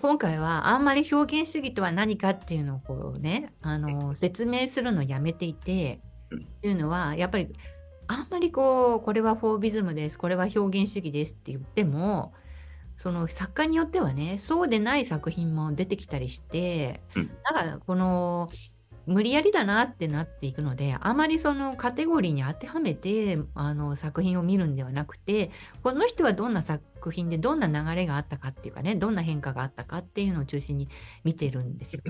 今回はあんまり表現主義とは何かっていうのをこうねあの説明するのをやめていて、っていうのはやっぱりあんまりこうこれはフォービズムですこれは表現主義ですって言ってもその作家によってはねそうでない作品も出てきたりして、うん、なんかこの無理やりだなってなっていくのであまりそのカテゴリーに当てはめてあの作品を見るんではなくてこの人はどんな作品でどんな流れがあったかっていうかねどんな変化があったかっていうのを中心に見てるんですよ。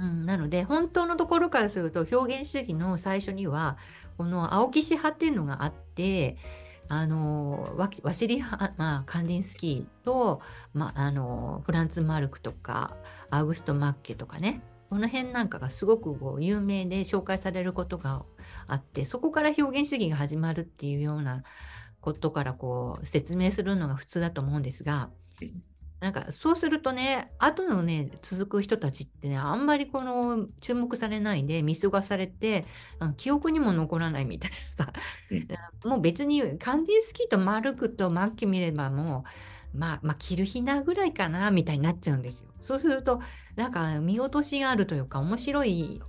うん、なので本当のところからすると表現主義の最初にはこの青木氏派っていうのがあってあのワシリ派、まあ、カンディンスキーと、まあ、あのフランツ・マルクとかアウグスト・マッケとかねこの辺なんかがすごくこう有名で紹介されることがあってそこから表現主義が始まるっていうようなことからこう説明するのが普通だと思うんですがなんかそうするとね後のね続く人たちってねあんまりこの注目されないで見過ごされて記憶にも残らないみたいなさ、うん、もう別にカンディスキーとマルクとマッキ見ればもうまあまあ着るひなぐらいかなみたいになっちゃうんですよ。そうするとなんか見落としがあるというか面白い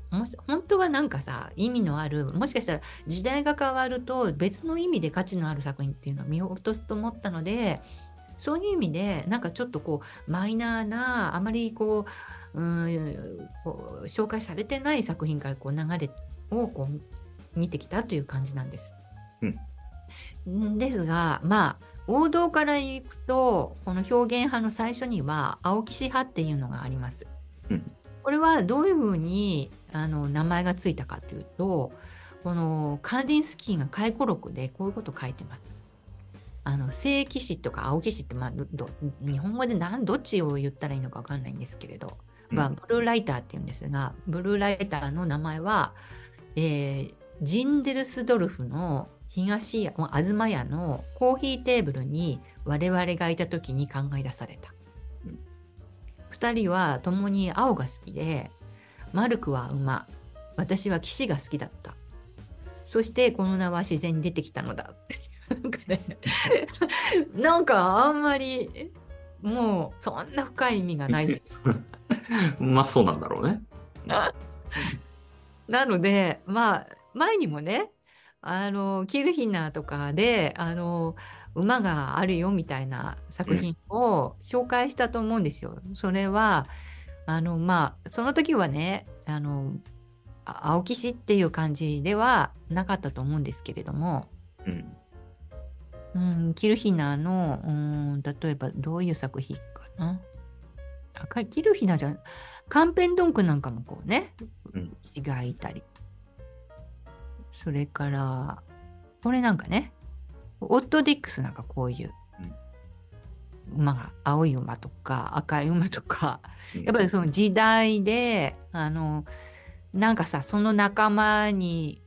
本当はなんかさ意味のあるもしかしたら時代が変わると別の意味で価値のある作品っていうのは見落とすと思ったのでそういう意味でなんかちょっとこうマイナーなあまりこううんこう紹介されてない作品からこう流れをこう見てきたという感じなんです。うん、ですがまあ王道からいくとこの表現派の最初には青木氏派っていうのがあります。うん、これはどういうふうにあの名前がついたかというとこのカーディンスキーが回顧録でこういうことを書いてます。あの正騎士とか青騎士って、まあ、日本語で何どっちを言ったらいいのか分かんないんですけれど、まあ、ブルーライターっていうんですがブルーライターの名前は、えー、ジンデルスドルフの東屋東屋のコーヒーテーブルに我々がいた時に考え出された。うん、2人は共に青が好きでマルクは馬私は騎士が好きだったそしてこの名は自然に出てきたのだなんかねなんかあんまりもうそんな深い意味がないです。まあそうなんだろうね。なのでまあ前にもねあのキルヒナーとかであの馬があるよみたいな作品を紹介したと思うんですよ。それはあのまあその時はねあの青騎士っていう感じではなかったと思うんですけれども、うん、うん、キルヒナの、うん、例えばどういう作品かな。赤いキルヒナじゃカンペンドンクなんかもこうね、牛がいたり。それから、これなんかね、オットディックスなんかこういう、馬が青い馬とか赤い馬とか、やっぱりその時代で、あの、なんかさ、その仲間に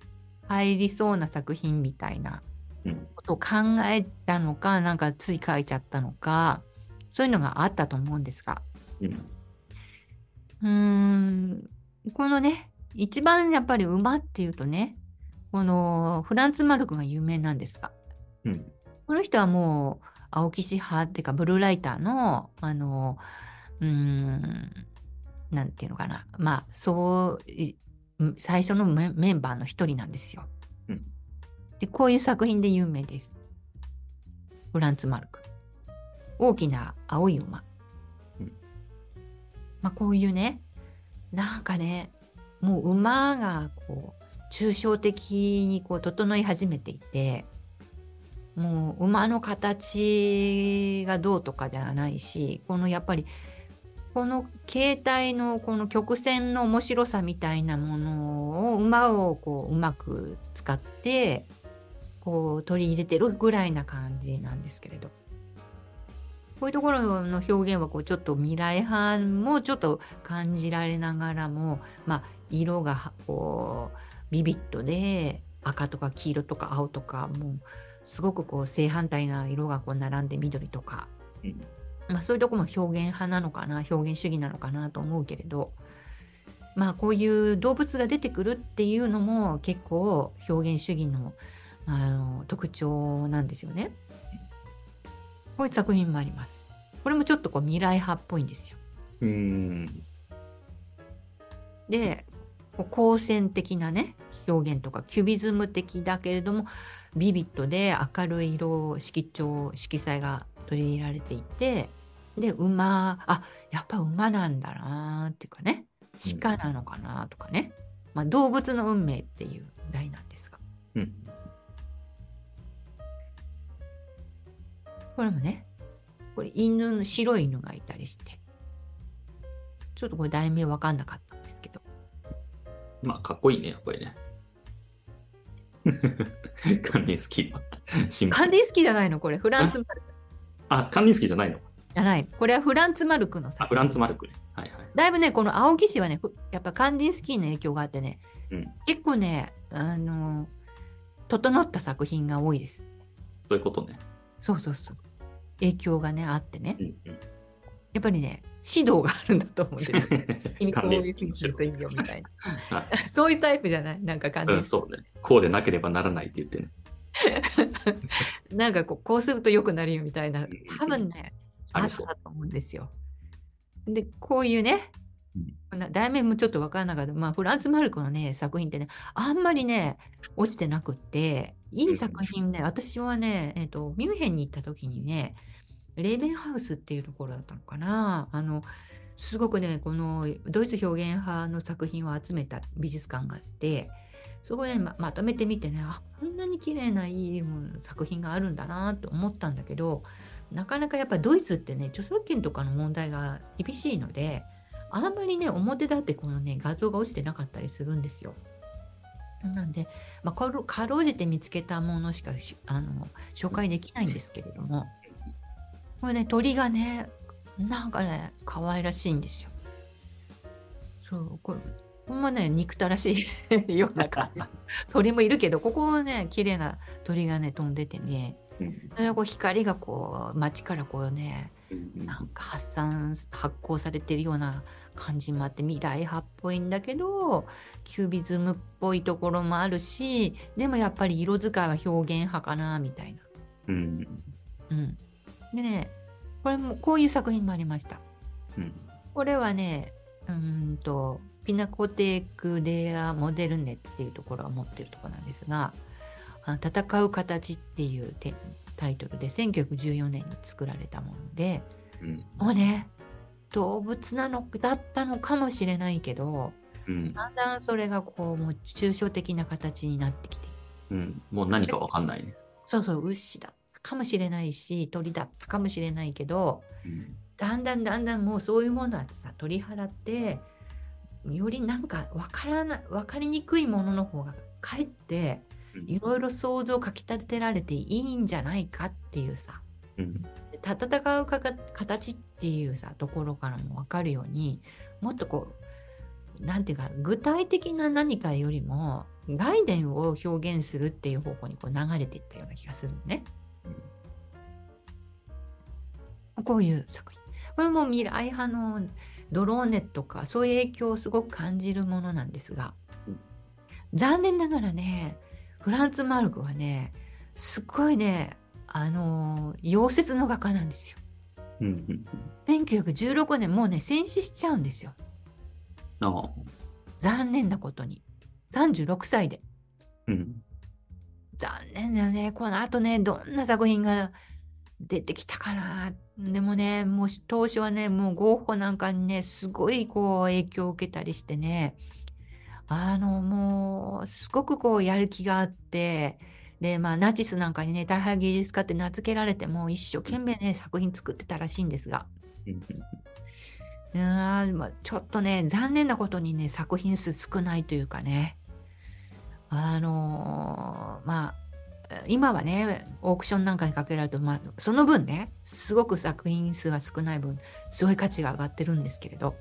入りそうな作品みたいなことを考えたのか、なんかつい書いちゃったのか、そういうのがあったと思うんですが。うん、ん、このね、一番やっぱり馬っていうとね、このフランツ・マルクが有名なんですが、うん、この人はもう青木氏派っていうかブルーライターのあのうんなんていうのかなまあそう最初のメンバーの一人なんですよ。でこういう作品で有名です。フランツ・マルク。大きな青い馬。うん、まあ、こういうね、なんかね、もう馬がこう抽象的にこう整い始めていて、もう馬の形がどうとかではないし、このやっぱりこの携帯のこの曲線の面白さみたいなものを馬をこううまく使ってこう取り入れてるぐらいな感じなんですけれど。こういうところの表現はこうちょっと未来派もちょっと感じられながらも、まあ、色がこうビビッドで赤とか黄色とか青とかもうすごくこう正反対な色がこう並んで緑とか、うん、まあ、そういうとこも表現派なのかな表現主義なのかなと思うけれどまあこういう動物が出てくるっていうのも結構表現主義のあの特徴なんですよね。こういう作品もあります。これもちょっとこう未来派っぽいんですよ。うん。で光線的なね表現とかキュビズム的だけれどもビビッドで明るい色色調色彩が取り入れられていてで馬あやっぱ馬なんだなっていうかね鹿なのかなとかね、まあ、動物の運命っていう題なんですが。うん。これもねこれ犬の白い犬がいたりして。ちょっとこれ題名分かんなかったまあ、かっこいいね、やっぱりね。カンニンスキーは。カンリンスキーじゃないの？これフランツマルクあ、カンニンスキーじゃないの？じゃないこれはフランツマルクのあ、作フランツマルクね。はいはい。だいぶねこの青木氏はねふやっぱカンディンスキーの影響があってね、うん結構ねあの整った作品が多いですそういうことね。そうそうそう影響がねあってねうんうん。やっぱりね指導があるんだと思うんです。よ君こういうふうにするといいよみたいな。はそういうタイプじゃない？なんか感うん、じ、そうね。こうでなければならないって言ってね。なんかこうこうすると良くなるよみたいな。多分ねあったと思うんですよ。でこういうねな題名もちょっと分からなかった、まあ、フランツ・マルクのね作品ってねあんまりね落ちてなくっていい作品ね、私はね、えっとミュンヘンに行った時にねレーベンハウスっていうところだったのかなあのすごくねこのドイツ表現派の作品を集めた美術館があってそこでままとめてみてねあこんなに綺麗ないい作品があるんだなと思ったんだけどなかなかやっぱドイツってね著作権とかの問題が厳しいのであんまりね表だってこのね画像が落ちてなかったりするんですよ。なんで、まあ、かろかろうじて見つけたものしかしあの紹介できないんですけれどもこれね鳥がねなんかね可愛らしいんですよ。そうこれほんまね憎たらしい ような感じ。鳥もいるけどここね綺麗な鳥がね飛んでてね。うん。それはこう光がこう街からこうねうんなんか発散発光されてるような感じもあって未来派っぽいんだけどキュービズムっぽいところもあるしでもやっぱり色使いは表現派かなみたいな。うん。うん、でねこれもこういう作品もありました。うん。これはねうーんとピナコテーク・レア・モデルネっていうところが持ってるところなんですが「あ戦う形」っていうテタイトルで1914年に作られたものでうん。もうね動物なのだったのかもしれないけどうん。だんだんそれがこうもう抽象的な形になってきて。うん。もう何かわかんないね。そうそう牛だったかもしれないし鳥だったかもしれないけどうん。だんだんだんだんもうそういうものはさ取り払ってよりなんか分からな分かりにくいものの方がかえってうん。いろいろ想像をかきたてられていいんじゃないかっていうさうん。た戦うかか形っていうさところからも分かるようにもっとこうなんていうか具体的な何かよりも概念を表現するっていう方向にこう流れていったような気がするのね。こういう作品。これも未来派のドローネとかそういう影響をすごく感じるものなんですがうん残念ながらねフランツ・マルクはねすっごいねあの溶接の画家なんですよ。うんうん1916年もうね戦死しちゃうんですよ。ああ残念なことに。36歳で。うん残念だよね。この後ね、どんな作品が出てきたかな。でもね、もう当初はね、もうゴッホなんかにね、すごいこう影響を受けたりしてね、あの、もうすごくこうやる気があって、で、まあナチスなんかにね、大敗芸術家って名付けられてもう一生懸命ね、作品作ってたらしいんですが、うんまあ、ちょっとね、残念なことにね、作品数少ないというかね、あのーまあ、今はね、オークションなんかにかけられると、まあ、その分ね、すごく作品数が少ない分、すごい価値が上がってるんですけれど、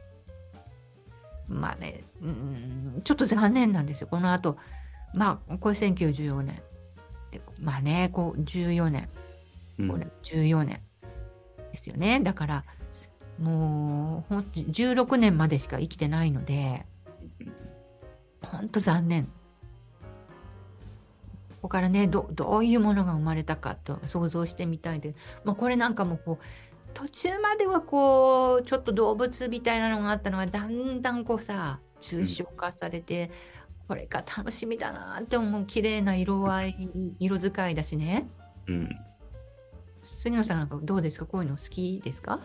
まあね、うん、ちょっと残念なんですよ。この後、まあ、これ1914年。でまあね、こう、14年。うんこれ14年ですよね。だからもうほん16年までしか生きてないので本当残念。ここからねどどういうものが生まれたかと想像してみたいで、まあ、これなんかもこう途中まではこうちょっと動物みたいなのがあったのがだんだんこうさ抽象化されて、これが楽しみだなって思う綺麗な色合い色使いだしねうん。杉野さんなんかどうですか？こういうの好きですか？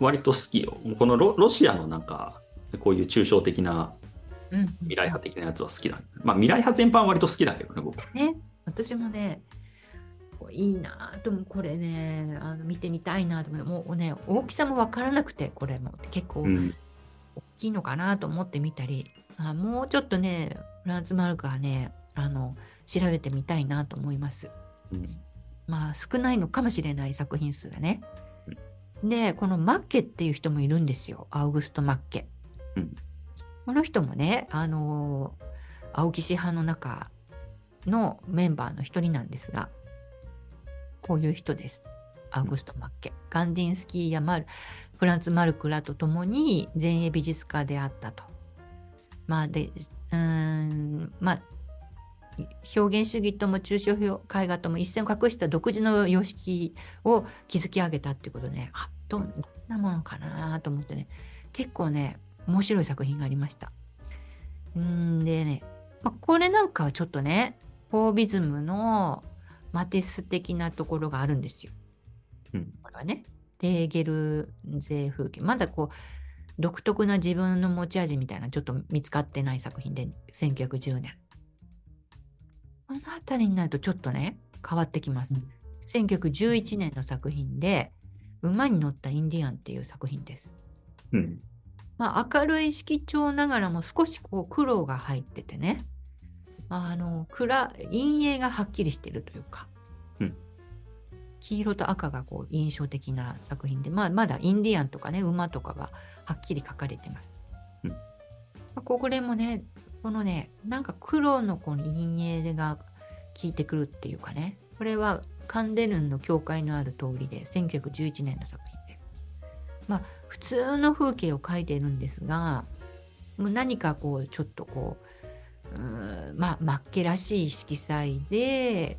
割と好きよ。このロロシアのなんか、こういう抽象的なうん未来派的なやつは好きだ。まあ未来派全般は割と好きだけどね、僕。ね私もねいいなと思うこれねあの見てみたいなと思もうね大きさも分からなくてこれも結構うん。大きいのかなと思ってみたり、あもうちょっとねフランツ・マルクはねあの調べてみたいなと思います。うん。まあ少ないのかもしれない作品数がね。でこのマッケっていう人もいるんですよアウグスト・マッケ。うんこの人もねあの青木師派の中のメンバーの一人なんですがこういう人です。アウグスト・マッケ。ガンディンスキーやマルフランツ・マルクらと共に前衛美術家であったと。まあで、うん、まあ、表現主義とも抽象絵画とも一線を画した独自の様式を築き上げたっていうことね、あどんなものかなと思ってね、結構ね、面白い作品がありました。んでね、まあ、これなんかはちょっとね、フォービズムのマティス的なところがあるんですよ。うん。これはね、レーゲル勢風景。まだこう、独特な自分の持ち味みたいなちょっと見つかってない作品で、1910年。この辺りになるとちょっとね、変わってきます。うん1911年の作品で、馬に乗ったインディアンっていう作品です。うん。まあ、明るい色調ながらも少しこう黒が入っててね、あの暗陰影がはっきりしてるというか、うん。黄色と赤がこう印象的な作品で、まあ、まだインディアンとかね馬とかがはっきり描かれてます。うん。まあこれもねこのねなんか黒のこの陰影が効いてくるっていうかね。これはカンデルンの教会のある通りで1911年の作品です。まあ普通の風景を描いているんですがもう何かこうちょっとこううまあっけらしい色彩で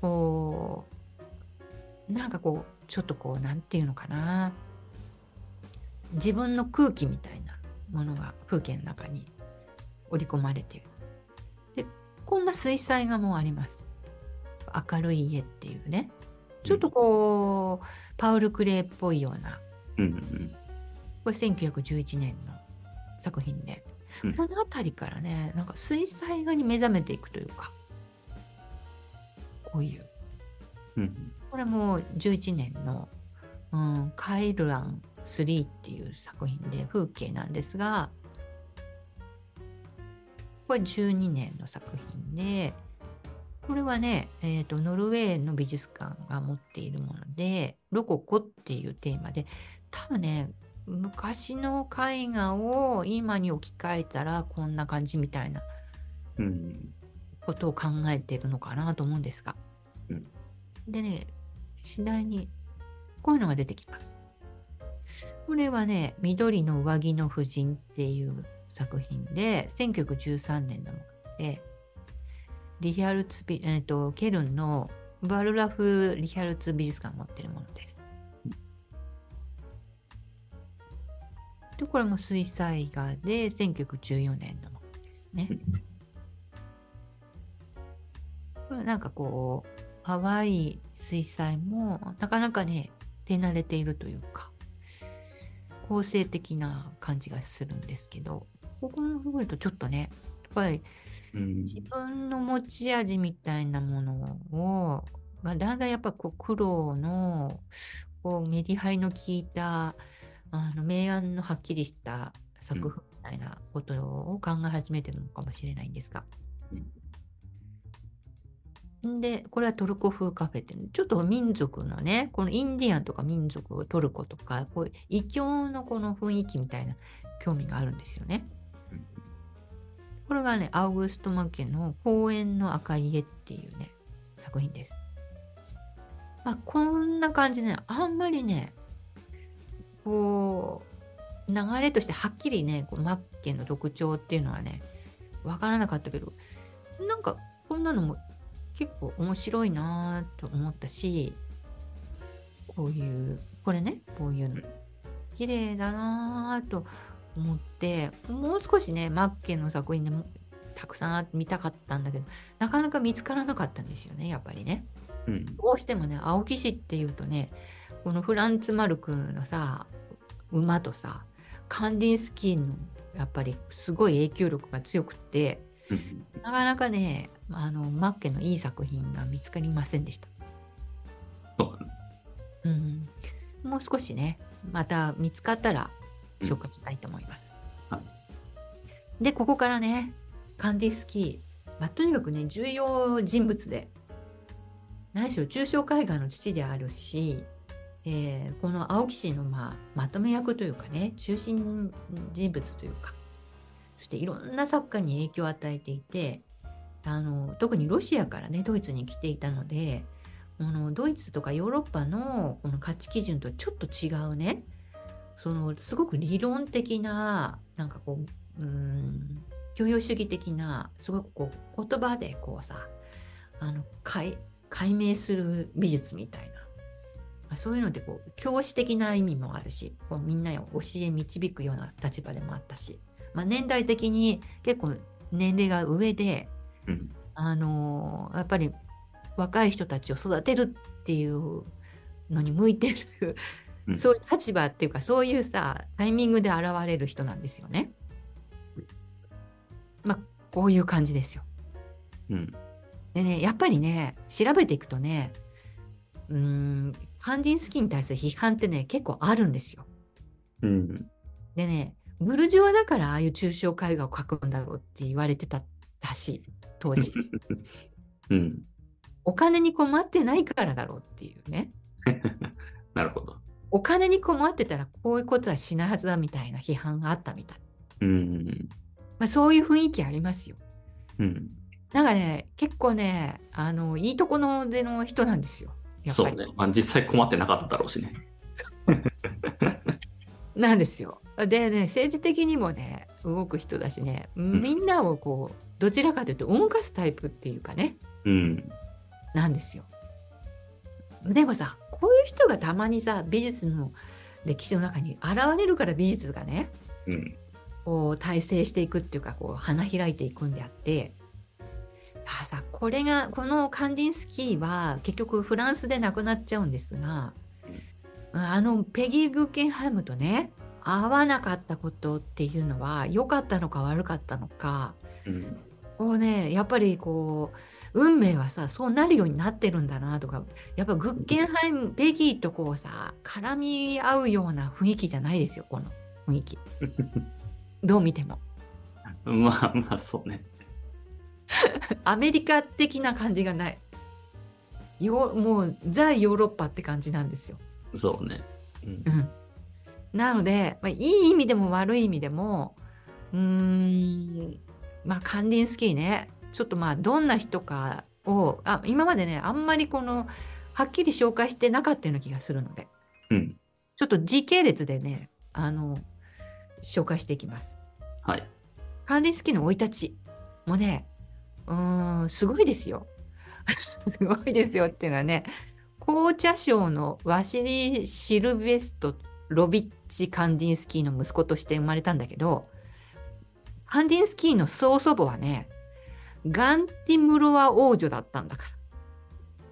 こうなんかこうちょっとこうなんていうのかな自分の空気みたいなものが風景の中に織り込まれている。でこんな水彩画もあります。明るい家っていうねちょっとこう、パウル・クレーっぽいような。これ1911年の作品で、うん。この辺りからねなんか水彩画に目覚めていくというかこういう。うん。これも11年の、うん、カイルラン3っていう作品で風景なんですがこれ12年の作品でこれはね、えーとノルウェーの美術館が持っているものでロココっていうテーマで多分ね昔の絵画を今に置き換えたらこんな感じみたいなうん。ことを考えてるのかなと思うんですが、うん。でね次第にこういうのが出てきます。これはね「緑の上着の婦人」っていう作品で1913年のものでリヒャルツビ、えー、とケルンのバルラフ・リヒャルツ美術館が持ってるものですでこれも水彩画で1914年のものですねこれなんかこう淡い水彩もなかなかね手慣れているというか構成的な感じがするんですけどここの部分とちょっとねやっぱりうん。自分の持ち味みたいなものをがだんだんやっぱこう黒のこうメリハリの効いたあの明暗のはっきりした作風みたいなことを考え始めてるのかもしれないんですが。んでこれはトルコ風カフェってちょっと民族のねこのインディアンとか民族トルコとかこう異教のこの雰囲気みたいな興味があるんですよね。これがね、アウグスト・マケの公園の赤い家っていうね、作品です。まあ、こんな感じで、ね、あんまりね、こう、流れとしてはっきりね、こうマッケの特徴っていうのはね、わからなかったけど、なんかこんなのも結構面白いなと思ったし、ここういうこれねこういうの綺麗だなと思ってもう少しねマッケンの作品でもたくさん見たかったんだけどなかなか見つからなかったんですよねやっぱりね。うん。どうしてもね青木市っていうとねこのフランツ・マルクのさ馬とさカンディンスキーのやっぱりすごい影響力が強くってうん。なかなかねあのマッケのいい作品が見つかりませんでした。そうん、もう少しねまた見つかったら紹介したいと思います。うん。はでここからねカンディスキー、まあ、とにかくね重要人物で何しろ抽象絵画の父であるし、えーこの青木氏の、まあ、まとめ役というかね中心人物というかそしていろんな作家に影響を与えていてあの特にロシアからねドイツに来ていたのでこのドイツとかヨーロッパのこの価値基準とちょっと違うねそのすごく理論的ななんかこううん教養主義的なすごくこう言葉でこうさあの解解明する美術みたい、そういうのってこう教師的な意味もあるしこうみんなを教え導くような立場でもあったし、まあ、年代的に結構年齢が上でうん。あのやっぱり若い人たちを育てるっていうのに向いてる、うんそういう立場っていうかそういうさタイミングで現れる人なんですよね。まあこういう感じですよ。うん。でねやっぱりね調べていくとねうーんカンディンスキーに対する批判ってね結構あるんですよ。うん。でねブルジョワだからああいう抽象絵画を描くんだろうって言われてたらしい当時。うん。お金に困ってないからだろうっていうね。なるほど。お金に困ってたらこういうことはしないはずだみたいな批判があったみたい。うん。まあ、そういう雰囲気ありますよ。うん。なんかね、結構ね、あの、いいとこの出の人なんですよ。そうね。まあ、実際困ってなかっただろうしね。なんですよ。でね、政治的にもね、動く人だしね、みんなをこう、どちらかというと動かすタイプっていうかね、うん。なんですよ。でもさ、こういう人がたまにさ、美術の歴史の中に現れるから美術がね、うん。こう大成していくっていうかこう花開いていくんであってあさこれがこのカンディンスキーは結局フランスで亡くなっちゃうんですがあのペギー・グッケンハイムとね合わなかったことっていうのは良かったのか悪かったのかうん。こうねやっぱりこう運命はさそうなるようになってるんだなとかやっぱグッケンハイムペギーとこうさ絡み合うような雰囲気じゃないですよこの雰囲気 どう見ても。まあまあ、そうね。アメリカ的な感じがない。よもうザ・ヨーロッパって感じなんですよ。そうね。うんう。ん、なので、まあ、いい意味でも悪い意味でもうーんまあカンディンスキーねちょっとまあどんな人かをあ今までねあんまりこのはっきり紹介してなかったような気がするのでうん。ちょっと時系列でねあの紹介していきます。はい。カンディンスキーの生い立ちもねうーんすごいですよ。すごいですよっていうのはね紅茶賞のワシリー・シルベスト・ロビッチ・カンディンスキーの息子として生まれたんだけどカンディンスキーの曽祖母はねガンティムロワ王女だったんだから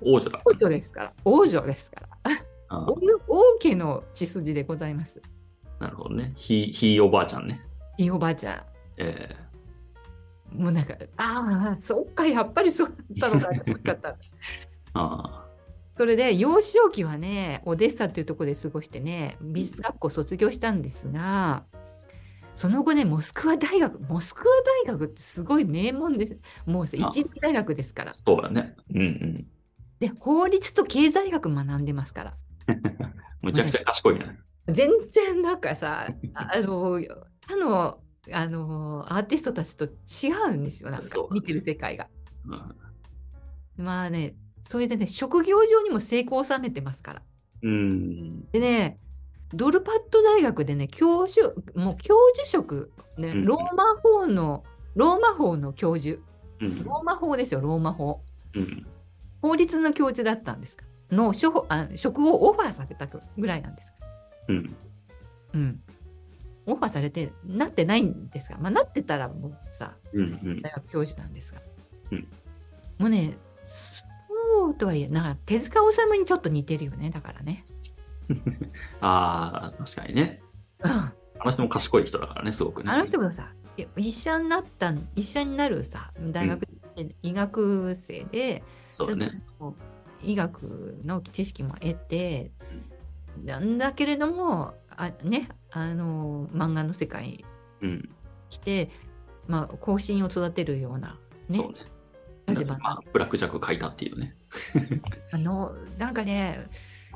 王女だ。王女ですから王女ですからあ王王家の血筋でございます。なるほどね。ひ、ひいおばあちゃんね。いいおばあちゃんえもうなんか、ああ、そっか、やっぱりそうだったのかと思っちゃった。ー、あそれで、幼少期はね、オデッサっていうところで過ごしてね、美術学校卒業したんですが、その後ね、モスクワ大学、モスクワ大学ってすごい名門です。もう一大学ですからあ、。そうだね。うんうん。で、法律と経済学学んでますから。むちゃくちゃ賢いね。全然なんかさ、ああの、他の、あの、アーティストたちと違うんですよ、なんか見てる世界が。うんまあね、それでね、職業上にも成功を収めてますから。うん。でね、ドルパット大学でね、教授、もう教授職、ね、うんローマ法の、ローマ法の教授、うん。ローマ法ですよ、ローマ法。うん。法律の教授だったんですか。の職あ職をオファーされたぐらいなんです。うん。うん。オファーされてなってないんですが、まあ、なってたらもうさ、うん。うん。大学教授なんですが。うんもうね、そうとはいえ、なんか手塚治虫にちょっと似てるよね、だからね。ああ、確かにね。うん。あの人も賢い人だからね、すごくね。あの人もさ、医者になった、医者になるさ、大学で医学生で、そうだね。ちょっとこう医学の知識も得て、なんだけれども、あね、あの、漫画の世界にうん。来て、まあ、後進を育てるような、ねそう、ね。立場まあ、ブラックジャック書いたっていうね。あの、なんかね、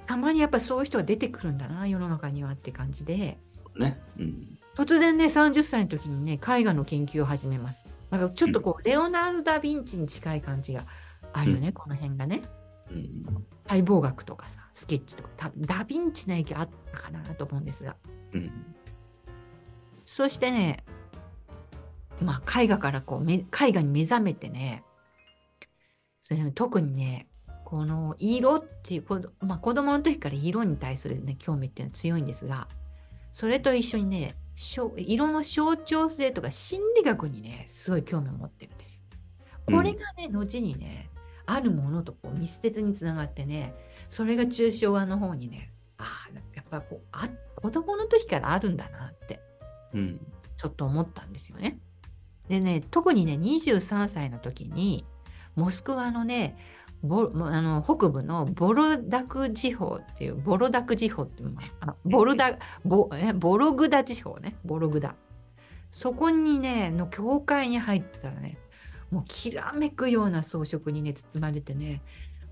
たまにやっぱそういう人が出てくるんだな、世の中にはって感じで、ね。うん。突然ね、30歳の時にね、絵画の研究を始めます。なんかちょっとこう、レオナルド・ダ・ヴィンチに近い感じがあるよね、この辺がね。うん。解剖学とかさ、スケッチとか、たダ・ヴィンチの影響あったかなと思うんですが。うん。そしてね、まあ、絵画からこうめ、絵画に目覚めてね、それね特にね、この色っていう、こどまあ、子供の時から色に対する、ね、興味っていうのは強いんですが、それと一緒にね、色の象徴性とか心理学にね、すごい興味を持ってるんですよ。これがね、後にね、あるものとこう密接につながってね、それが抽象画の方にね、ああ、やっぱこうあ、子供の時からあるんだなって。うん。ちょっと思ったんですよね。でね、特にね、23歳の時に、モスクワのね、ボあの北部のボロダク地方っていう、ボロダク地方っていう、ボルダボえボログダ地方ね、ボログダ。そこにね、の教会に入ったらね、もうきらめくような装飾にね、包まれてね、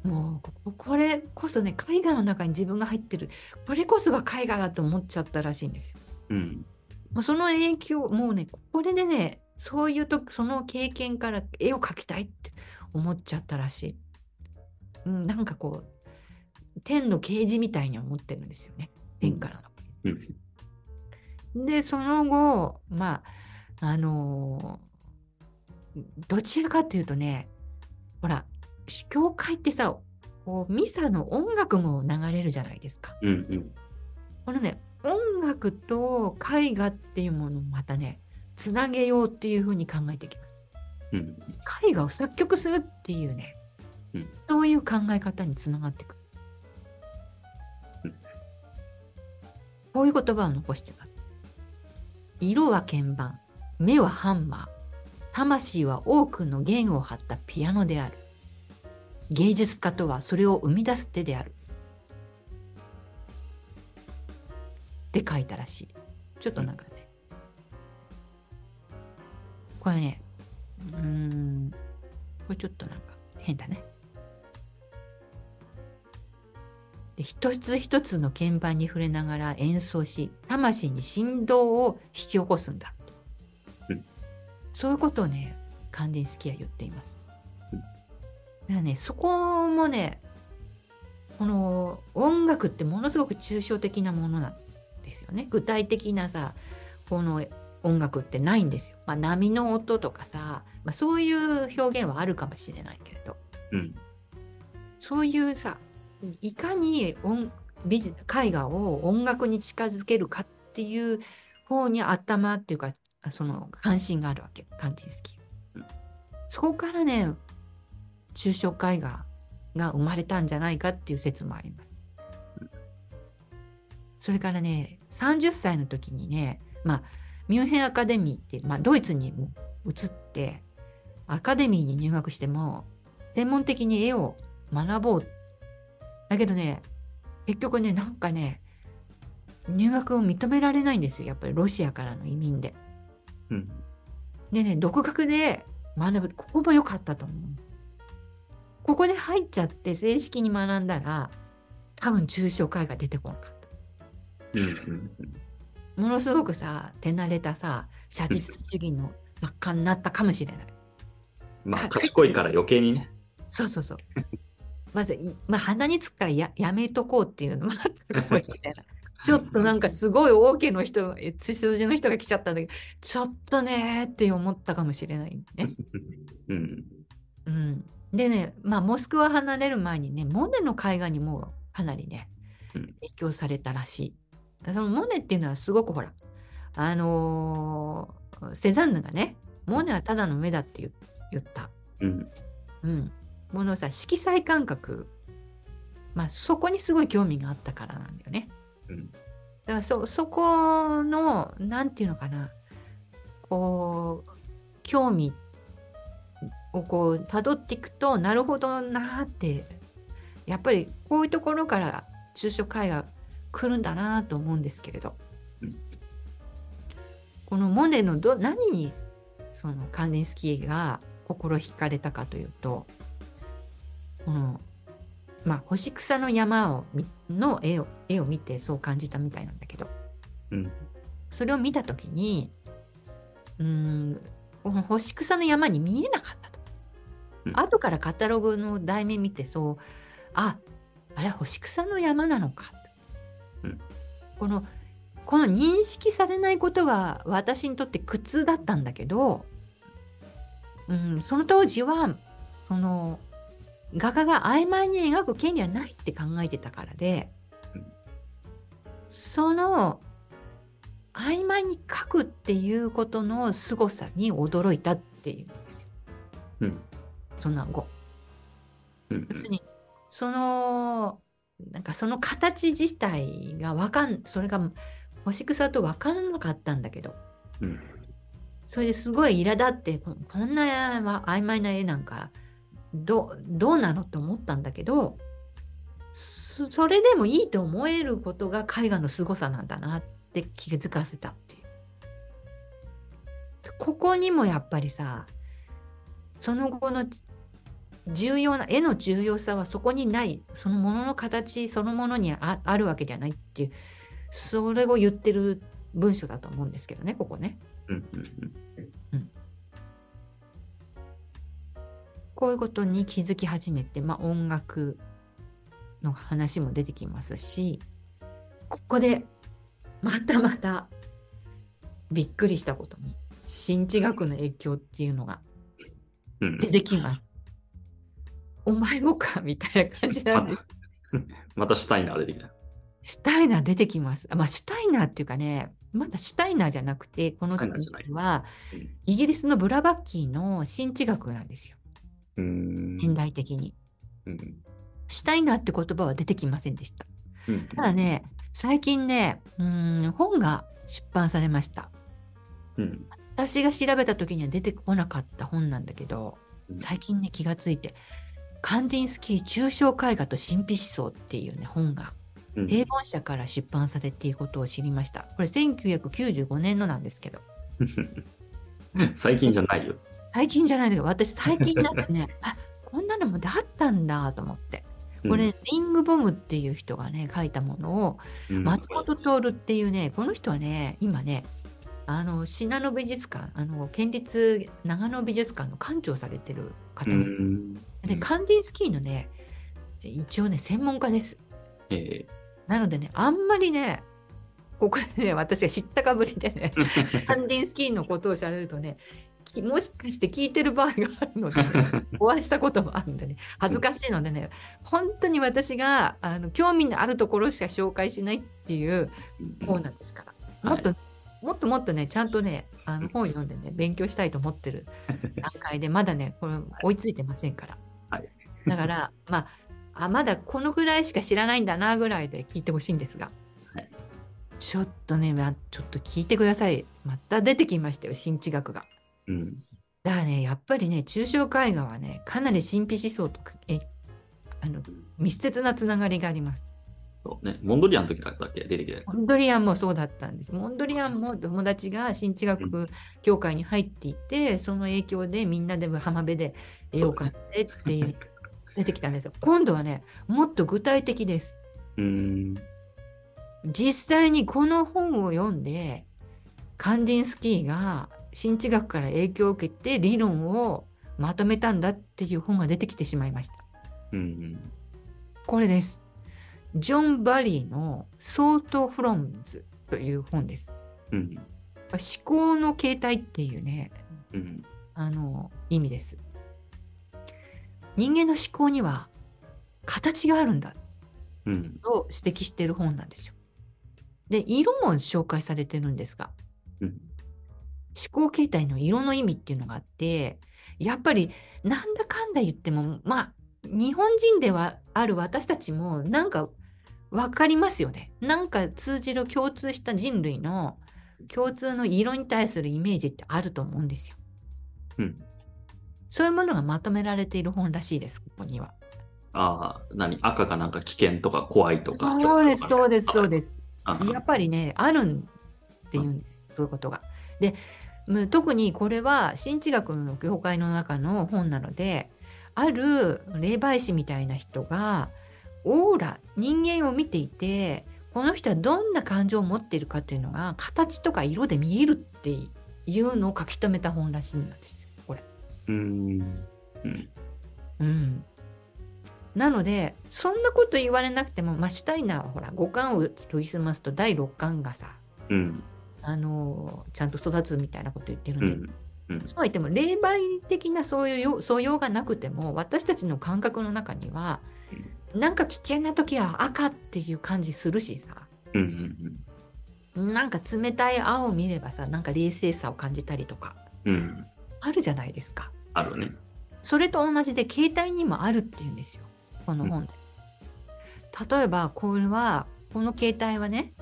もうこれこそね、絵画の中に自分が入ってる、これこそが絵画だと思っちゃったらしいんですよ。うん。もうその影響、もうね、これでね、そういうとその経験から絵を描きたいって思っちゃったらしい。うん、なんかこう、天の啓示みたいに思ってるんですよね。天からうん。の。で、その後、まあ、あのーどちらかというとね、ほら、教会ってさ、こうミサの音楽も流れるじゃないですか。うん。うん。このね、音楽と絵画っていうものをまたね、つなげようっていうふうに考えていきます。うん。絵画を作曲するっていうね、うんそういう考え方につながってくる。うんこういう言葉を残してます。色は鍵盤、目はハンマー、魂は多くの弦を張ったピアノである。芸術家とはそれを生み出す手である。って書いたらしい。ちょっとなんかね。これね、うん、これちょっとなんか変だね。で一つ一つの鍵盤に触れながら演奏し、魂に振動を引き起こすんだ。うんそういうことをね、カンディンスキーは言っています。うんだからね、そこもね、この音楽ってものすごく抽象的なものなんですよね。具体的なさ、この音楽ってないんですよ。まあ、波の音とかさ、まあ、そういう表現はあるかもしれないけれど、うん。そういうさ、いかに音美術絵画を音楽に近づけるかっていう方に頭っていうか、その関心があるわけ、カンティンスキーうん。そこからね、抽象絵画が生まれたんじゃないかっていう説もあります。それからね、30歳の時にね、まあ、ミュンヘンアカデミーってまあ、ドイツにも移って、アカデミーに入学しても、専門的に絵を学ぼう。だけどね、結局ね、なんかね、入学を認められないんですよ。やっぱりロシアからの移民で。うん。でね、独学で学ぶ。ここも良かったと思う。ここで入っちゃって正式に学んだら、多分抽象絵画出てこなかった。うん。うん。ものすごくさ、手慣れたさ、写実主義の作家になったかもしれない。まあ、賢いから余計にね。そうそうそう。まず、いまあ、鼻につくからややめとこうっていうのもあったかもしれない。ちょっとなんかすごい大家の人、え血筋の人が来ちゃったんだけど、ちょっとねーって思ったかもしれないね。うん。うん。でね、まあ、モスクワ離れる前にね、モネの絵画にもかなりね、うん影響されたらしい。だそのモネっていうのはすごくほら、あのーセザンヌがね、モネはただの目だって言言った。うん。うん。ものさ、色彩感覚、まあ、そこにすごい興味があったからなんだよね。うん。だからそそこのなんていうのかな。こう興味をこう辿っていくとなるほどなーってやっぱりこういうところから抽象絵画来るんだなと思うんですけれど、うん。このモネのど何にそのカンディンスキーが心惹かれたかというとこのまあ星草の山をみの絵を絵を見てそう感じたみたいなんだけど。うん。それを見た時にうーんこの星草の山に見えなかったと、うん。後からカタログの題名見てそうああれは星草の山なのか、うん。このこの認識されないことが私にとって苦痛だったんだけど、うん、その当時はその画家が曖昧に描く権利はないって考えてたからで、うんその曖昧に描くっていうことの凄さに驚いたっていうんですようん。その後。うん。別にそのなんかその形自体がわかんそれが星草と分からなかったんだけどうん。それですごい苛立ってここんな曖昧な絵なんかどどうなのって思ったんだけどそれでもいいと思えることが絵画の凄さなんだなって気づかせたっていう。ここにもやっぱりさその後の重要な絵の重要さはそこにないそのものの形そのものにああるわけじゃないっていうそれを言ってる文章だと思うんですけどねここね。こういうことに気づき始めて、まあ、音楽の話も出てきますしここでまたまたびっくりしたことに新知学の影響っていうのがうん。出てきます。お前もかみたいな感じなんです。またシュタイナー出てきた。シュタイナー出てきます。あまあ、シュタイナーっていうかね、まだシュタイナーじゃなくて、この時はうんイギリスのブラバッキーの新知学なんですよ、現代的に。うん。シュタイナーって言葉は出てきませんでした。うん。ただね、最近ね、うーん本が出版されました。うん。私が調べた時には出てこなかった本なんだけど、うん最近ね、気がついて、カンディンスキー抽象絵画と神秘思想っていうね、本がうん。平凡社から出版されていることを知りました。これ1995年のなんですけど、最近じゃないよ。最近じゃないのよ。私最近になってね、あこんなのもだったんだと思って。これ、リングボムっていう人がね、書いたものを、うん、松本徹っていうね、この人はね、今ね、あの信濃美術館、あの県立長野美術館の館長されてる方うなんでカンディンスキーのね、一応ね、専門家です。えなのでね、あんまりね、ここでね、私が知ったかぶりでね、え カンディンスキーのことをしゃべるとね、きもしかして聞いてる場合があるので、お会いしたこともあるんでね、恥ずかしいのでね、本当に私があの興味のあるところしか紹介しないっていう本なんですから、もっと、もっともっとね、ちゃんとね、あの本読んでね、勉強したいと思ってる 段階で、まだね、これ追いついてませんから。はいだから、まあ、あ、まだこのぐらいしか知らないんだなぐらいで聞いてほしいんですが、はいちょっとね、まあ、ちょっと聞いてください。また出てきましたよ、新知学が。うん。だからね、やっぱりね、抽象絵画はね、かなり神秘思想とえあの密接なつながりがあります。そうね。モンドリアンの時だっけ出てきたやつ。モンドリアンもそうだったんです。モンドリアンも友達が新知学協会に入っていて、その影響でみんなで浜辺で絵を描いてっていう、出てきたんですよ。今度はね、もっと具体的です。うーん。実際にこの本を読んで、カンディンスキーが新知学から影響を受けて理論をまとめたんだっていう本が出てきてしまいました。うん。これです。ジョン・バリーの「ソート・フロンズ」という本です。うん。思考の形態っていうね、うん。あの意味です。人間の思考には形があるんだうん。と指摘している本なんですよ。で、色も紹介されてるんですが、うん。思考形態の色の意味っていうのがあって、やっぱりなんだかんだ言っても、まあ、日本人ではある私たちもなんか分かりますよね。なんか通じる共通した人類の共通の色に対するイメージってあると思うんですよ。うん。そういうものがまとめられている本らしいです、ここには。ああ、何？赤がなんか危険とか怖いとか。そうです、そうです、そうです。あやっぱりね、あるんっていうんそういうことが。で、む特にこれは新知学の業界の中の本なので、ある霊媒師みたいな人が、オーラ、人間を見ていて、この人はどんな感情を持っているかというのが、形とか色で見えるっていうのを書き留めた本らしいんですよ、これ。うーん。うん。うん。なので、そんなこと言われなくても、まあ、シュタイナーはほら、五感を研ぎ澄ますと第六感がさ、うん。あのちゃんと育つみたいなこと言ってるんで、うん。うん。そうは言っても霊媒的なそういうよ素養がなくても私たちの感覚の中にはなんか危険な時は赤っていう感じするしさうん。うん。なんか冷たい青を見ればさなんか冷静さを感じたりとかうん。あるじゃないですかあるね。それと同じで携帯にもあるっていうんですよこの本で、例えばこれはこの携帯はね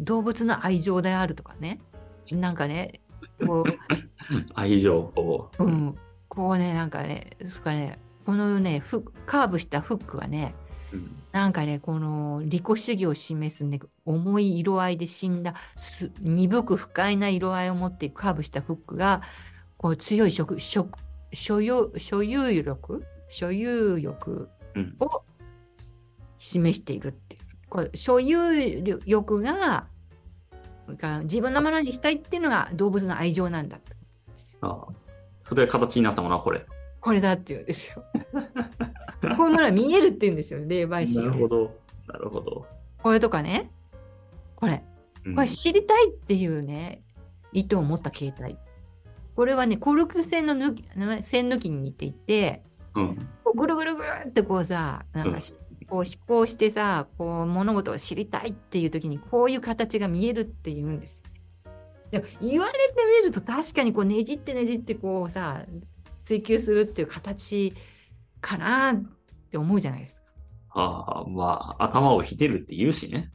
動物の愛情であるとかねなんかねこう 愛情を。うん、こうね、なんかね、それからね、このね、フカーブしたフックはね、うん。なんかね、この利己主義を示すね、重い色合いで死んだ、す鈍く不快な色合いを持っているカーブしたフックが、こう強い食食所有所有欲？所有欲うん。を示しているっていう。これ所有欲がが自分のものにしたいっていうのが動物の愛情なんだってああ。それが形になったものはこれ。これだっていうんですよ。こういうものが見えるって言うんですよ、霊媒師。なるほど。なるほど。これとかね、これ、うんこれ知りたいっていうね、意図を持った携帯。これはね、コルク線の抜き線抜きに似ていて、うん。ぐるぐるぐるってこうさ、なんかし、こう思考してさ、こう物事を知りたいっていう時にこういう形が見えるっていうんです。でも言われてみると確かにこうねじってねじってこうさ追求するっていう形かなって思うじゃないですか。ああ、まあ、頭をひねるって言うしね。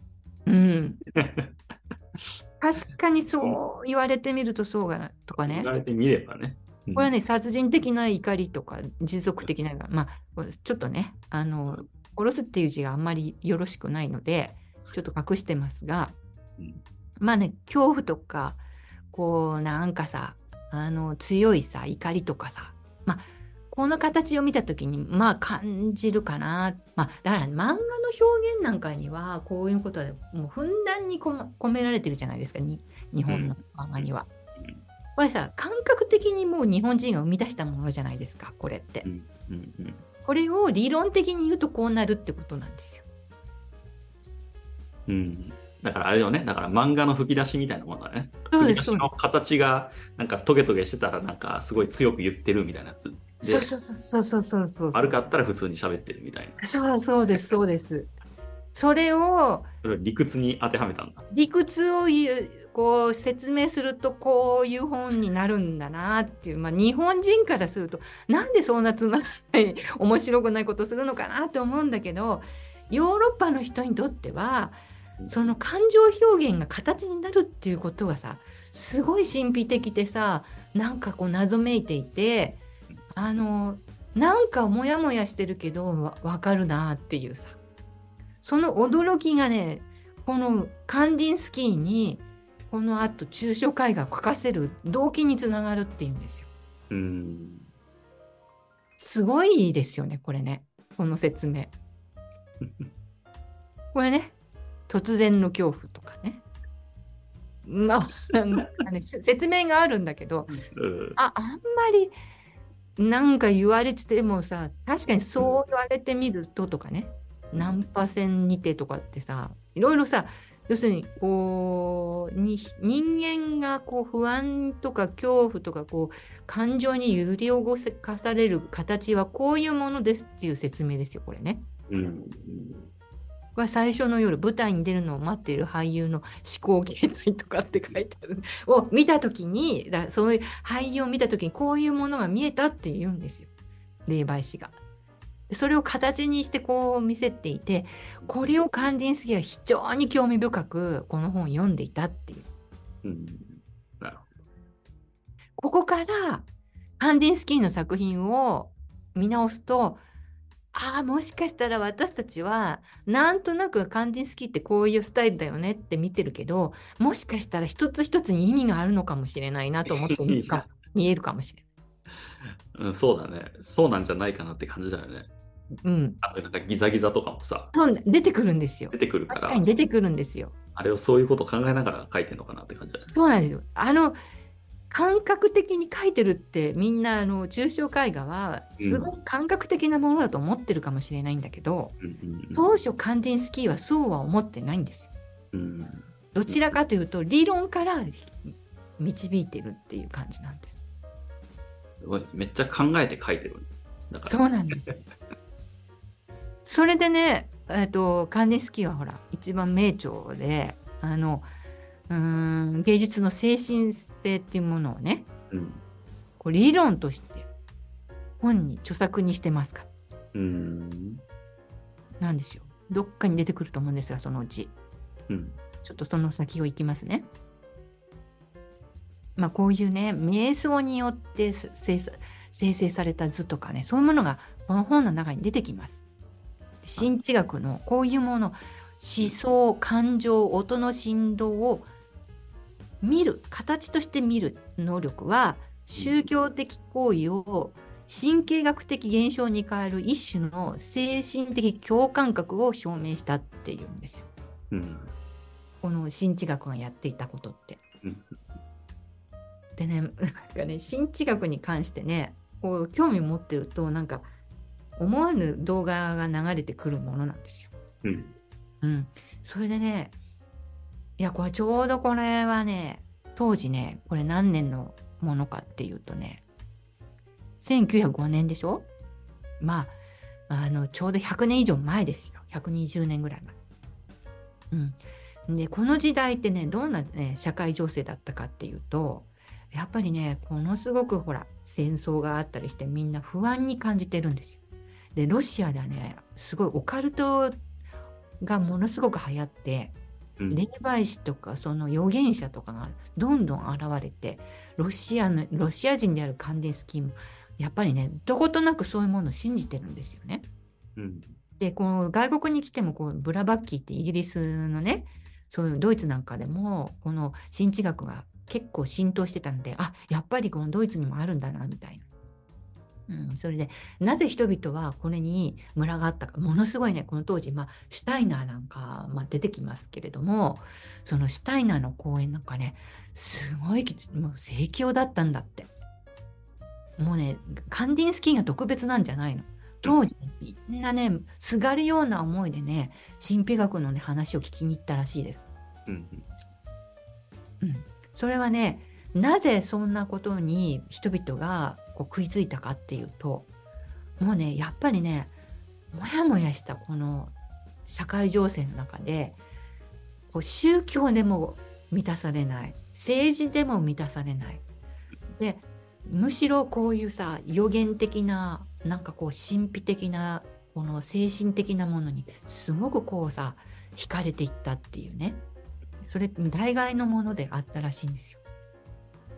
うん。確かにそう言われてみるとそうがなとかね言。われてみればね。うんこれはね、殺人的な怒りとか持続的な、まあ、ちょっとね、あの、殺すっていう字があんまりよろしくないので、ちょっと隠してますが、うん。まあね、恐怖とか、こう、なんかさ、あの、強いさ、怒りとかさ、まあ、この形を見たときに、まあ、感じるかな。まあ、だから、漫画の表現なんかには、こういうことはもうふんだんに込め込められてるじゃないですか、に日本の漫画には。うん。これさ、感覚的にもう日本人が生み出したものじゃないですか、これって。う。ん。うん。うんこれを理論的に言うとこうなるってことなんですよ。うん。だからあれよね。だから漫画の吹き出しみたいなものだね。そうです、吹き出しそうでの形がなんかトゲトゲしてたらなんかすごい強く言ってるみたいなやつ。す。でそうそうそうそうそうそう。悪かったら普通に喋ってるみたいな。そうそうです、そうです。それを理屈に当てはめたんだ。理屈をこう説明するとこういう本になるんだなっていう、まあ、日本人からするとなんでそんなつまらない面白くないことするのかなと思うんだけどヨーロッパの人にとってはその感情表現が形になるっていうことがさすごい神秘的でさなんかこう謎めいていてあのなんかモヤモヤしてるけどわ分かるなっていうさその驚きがねこのカンディンスキーにこのあと抽象絵画を描かせる動機につながるっていうんですよ。うん。すごいですよねこれねこの説明。これね突然の恐怖とかね。まあなんかね 説明があるんだけどうんああんまりなんか言われててもさ確かにそう言われてみるととかねナンパ線にてとかってさいろいろさ要するにこうに人間がこう不安とか恐怖とかこう感情に揺り動かされる形はこういうものですっていう説明ですよこれね。うん。は最初の夜舞台に出るのを待っている俳優の思考形態とかって書いてある を見た時にだそういう俳優を見た時にこういうものが見えたって言うんですよ霊媒師が。それを形にしてこう見せていてこれをカンディンスキーは非常に興味深くこの本を読んでいたっていううん。なるほここからカンディンスキーの作品を見直すとああもしかしたら私たちはなんとなくカンディンスキーってこういうスタイルだよねって見てるけどもしかしたら一つ一つに意味があるのかもしれないなと思って見るか見えるかもしれど。うん、そうだね。そうなんじゃないかなって感じだよね。うん、あとなんかギザギザとかもさ、出てくるんですよ出。てくるか、確からに出てくるんですよ。あれをそういうこと考えながら書いてるのかなって感じだよね。そうなんですよ。あの感覚的に書いてるってみんなあの抽象絵画はすごい感覚的なものだと思ってるかもしれないんだけど、うんうん当初カンディンスキーはそうは思ってないんですよ。うん。うんどちらかというと理論から導いてるっていう感じなんです。すごいめっちゃ考えて書いてる。そうなんです。それでね、えっとカンディンスキーはほら一番名著であのうーん芸術の精神性っていうものをねうん。こう理論として本に著作にしてますから。うん。なんですよ。どっかに出てくると思うんですが、そのうち。うん。ちょっとその先を行きますね。まあこういうね、瞑想によって生成された図とかね、そういうものがこの本の中に出てきます。新知学のこういうもの、思想、感情、音の振動を見る、形として見る能力は、宗教的行為を神経学的現象に変える一種の精神的共感覚を証明したっていうんですよ。うん。この新知学がやっていたことって。でね、なんかね、新知学に関してね、こう興味持ってると、なんか思わぬ動画が流れてくるものなんですよ。うん。うん。それでね、いや、これちょうどこれはね、当時ね、これ何年のものかっていうとね、1905年でしょ？まあ、あの、ちょうど100年以上前ですよ。120年ぐらい前。うん。で、この時代ってね、どんな、ね、社会情勢だったかっていうと、やっぱりね、ものすごくほら、戦争があったりしてみんな不安に感じてるんですよ。で、ロシアではね、すごいオカルトがものすごく流行って、うん霊媒師とかその預言者とかがどんどん現れてロシアのロシア人であるカンデンスキーもやっぱりねどことなくそういうものを信じてるんですよね。うん。でこの外国に来てもこうブラバッキーってイギリスのねそういうドイツなんかでもこの新知学が結構浸透してたんであやっぱりこのドイツにもあるんだなみたいな。うん、それでなぜ人々はこれに群がったかものすごいねこの当時、まあ、シュタイナーなんか、まあ、出てきますけれどもそのシュタイナーの公演なんかねすごいもう盛況だったんだってもうねカンディンスキーが特別なんじゃないの当時、ね、みんなねすがるような思いでね神秘学のね話を聞きに行ったらしいです。うん。うん、それはねなぜそんなことに人々がこう食いついたかっていうともうねやっぱりねもやもやしたこの社会情勢の中でこう宗教でも満たされない政治でも満たされないでむしろこういうさ予言的ななんかこう神秘的なこの精神的なものにすごくこうさ惹かれていったっていうねそれ代替のものであったらしいんですよ。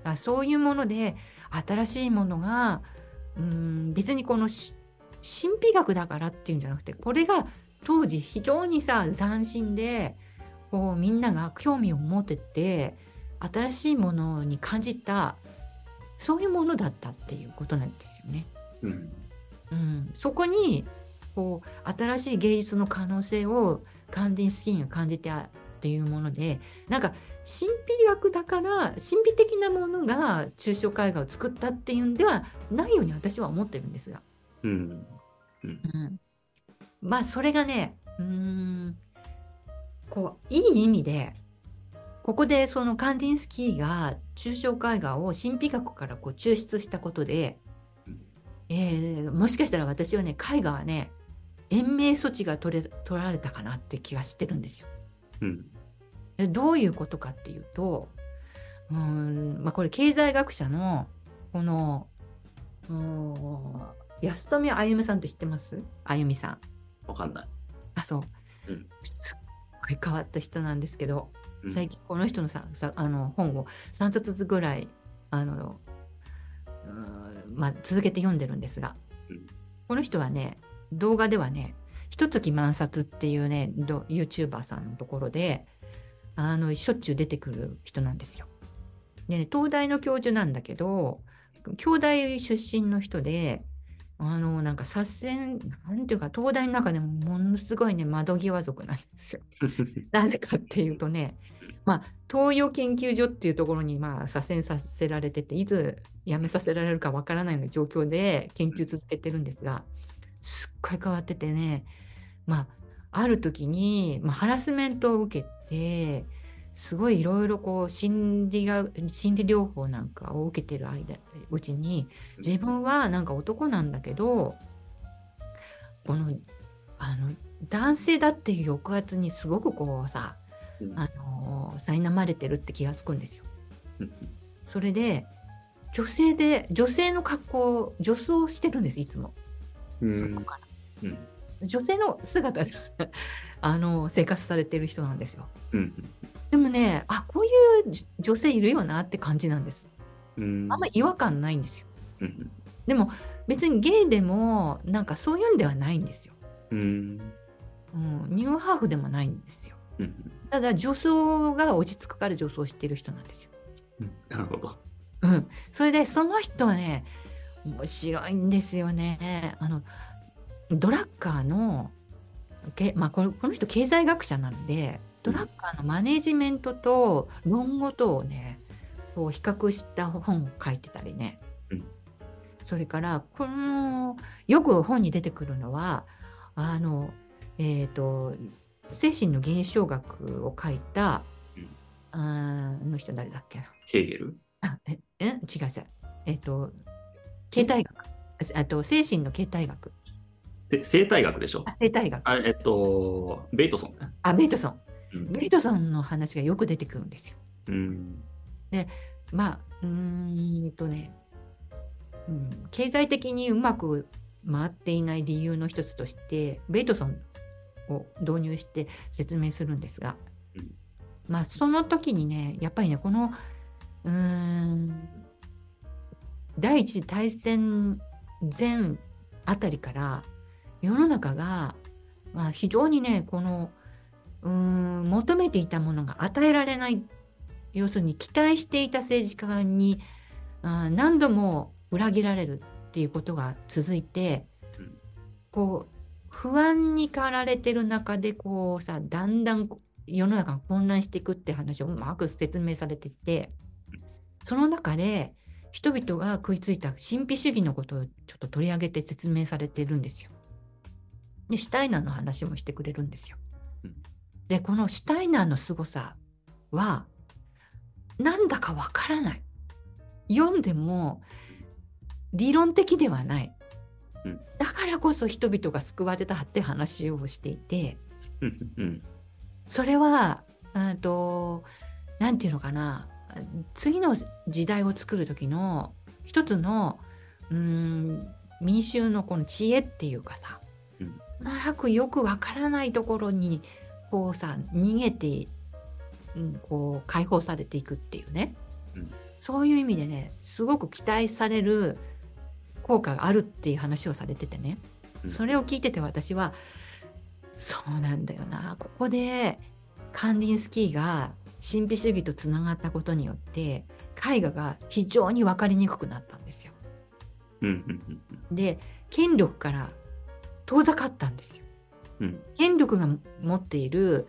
だそういうもので新しいものがうん別にこのし神秘学だからっていうんじゃなくてこれが当時非常にさ斬新でこうみんなが興味を持てて新しいものに感じたそういうものだったっていうことなんですよね。うん。うん、そこにこう新しい芸術の可能性をカンディンスキーが感じてっていうものでなんか神秘学だから神秘的なものが抽象絵画を作ったっていうんではないように私は思ってるんですが、うん。うん、まあそれがねうーんこういい意味でここでそのカンディンスキーが抽象絵画を神秘学からこう抽出したことで、えー、もしかしたら私はね絵画はね延命措置が取れ取られたかなって気がしてるんですよ。うん。どういうことかっていうとうん、まあ、これ経済学者のこの安富あゆみさんって知ってます？あゆみさん。わかんない。あそう、うん、すっごい変わった人なんですけど、うん、最近この人のささあの本を3冊ずつぐらいあの、まあ、続けて読んでるんですが、うん、この人はね動画ではね一月万冊っていうね YouTuber さんのところであのしょっちゅう出てくる人なんですよ。で、ね、東大の教授なんだけど京大出身の人であのなんか左遷なんていうか東大の中でもものすごいね窓際族なんですよ。なぜかっていうとねまあ東洋研究所っていうところにまあ左遷させられてていつ辞めさせられるかわからないような状況で研究続けてるんですがすっごい変わっててねまあある時に、まあ、ハラスメントを受けてすごいいろいろこう心理が心理療法なんかを受けてる間うちに自分はなんか男なんだけどこのあの男性だっていう抑圧にすごくこうさ、あの苛まれてるって気がつくんですよ。それで女性で女性の格好女装してるんですいつも。そこから、女性の姿であの生活されてる人なんですよ。でもねあこういう女性いるよなって感じなんです。あんま違和感ないんですよ。でも別にゲイでもなんかそういうんではないんですよ。うん、ニューハーフでもないんですよ。ただ女装が落ち着くから女装してる人なんですよ。なるほど。うん、それでその人はね面白いんですよね。あのドラッカーのけ、まあ、このこの人経済学者なんでドラッカーのマネジメントと論語とをねこう比較した本を書いてたりね、うん、それからこのよく本に出てくるのはあのえっ、ー、と精神の現象学を書いた、うん、あの人誰だっけ？ヘーゲル？あええ？違う違う。えっ、ー、と形態学。あと精神の形態学生態学でしょ？生態学。あえっとベイトソンね。あベイトソン、うん、ベイトソンの話がよく出てくるんですよ、うん、でまあうんとね、うん、経済的にうまく回っていない理由の一つとしてベイトソンを導入して説明するんですが、うん、まあその時にねやっぱりねこのうん第一次大戦前あたりから世の中が、まあ、非常にねこのうん求めていたものが与えられない要するに期待していた政治家にあ何度も裏切られるっていうことが続いて、こう不安に駆られてる中でこうさだんだん世の中が混乱していくって話をうまく説明されていてその中で人々が食いついた神秘主義のことをちょっと取り上げて説明されてるんですよ。でシュタイナーの話もしてくれるんですよ。でこのシュタイナーの凄さはなんだかわからない。読んでも理論的ではない。だからこそ人々が救われたって話をしていて、それはと何て言うのかな。次の時代を作る時の一つのうん民衆のこの知恵っていうかさ、うん、まくよくわからないところにこうさ逃げて、うん、こう解放されていくっていうね、うん、そういう意味でねすごく期待される効果があるっていう話をされててね、それを聞いてて私はそうなんだよな。ここでカンディンスキーが神秘主義とつながったことによって絵画が非常に分かりにくくなったんですよ。で権力から遠ざかったんですよ。うん、権力が持っている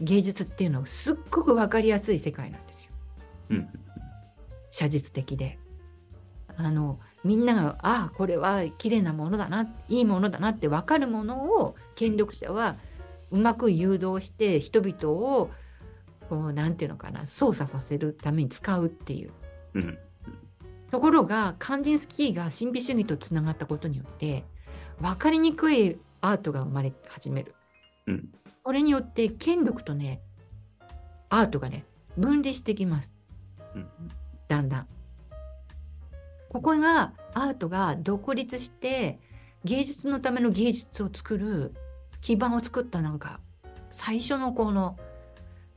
芸術っていうのはすっごく分かりやすい世界なんですよ。うん、写実的で。あのみんながああこれは綺麗なものだないいものだなって分かるものを権力者はうまく誘導して人々をこうなんていうのかな操作させるために使うっていう。うん。ところがカンディンスキーが神秘主義とつながったことによって分かりにくいアートが生まれ始める。うん。これによって権力とねアートがね分離してきます。うん。だんだん。ここがアートが独立して芸術のための芸術を作る基盤を作ったなんか最初のこの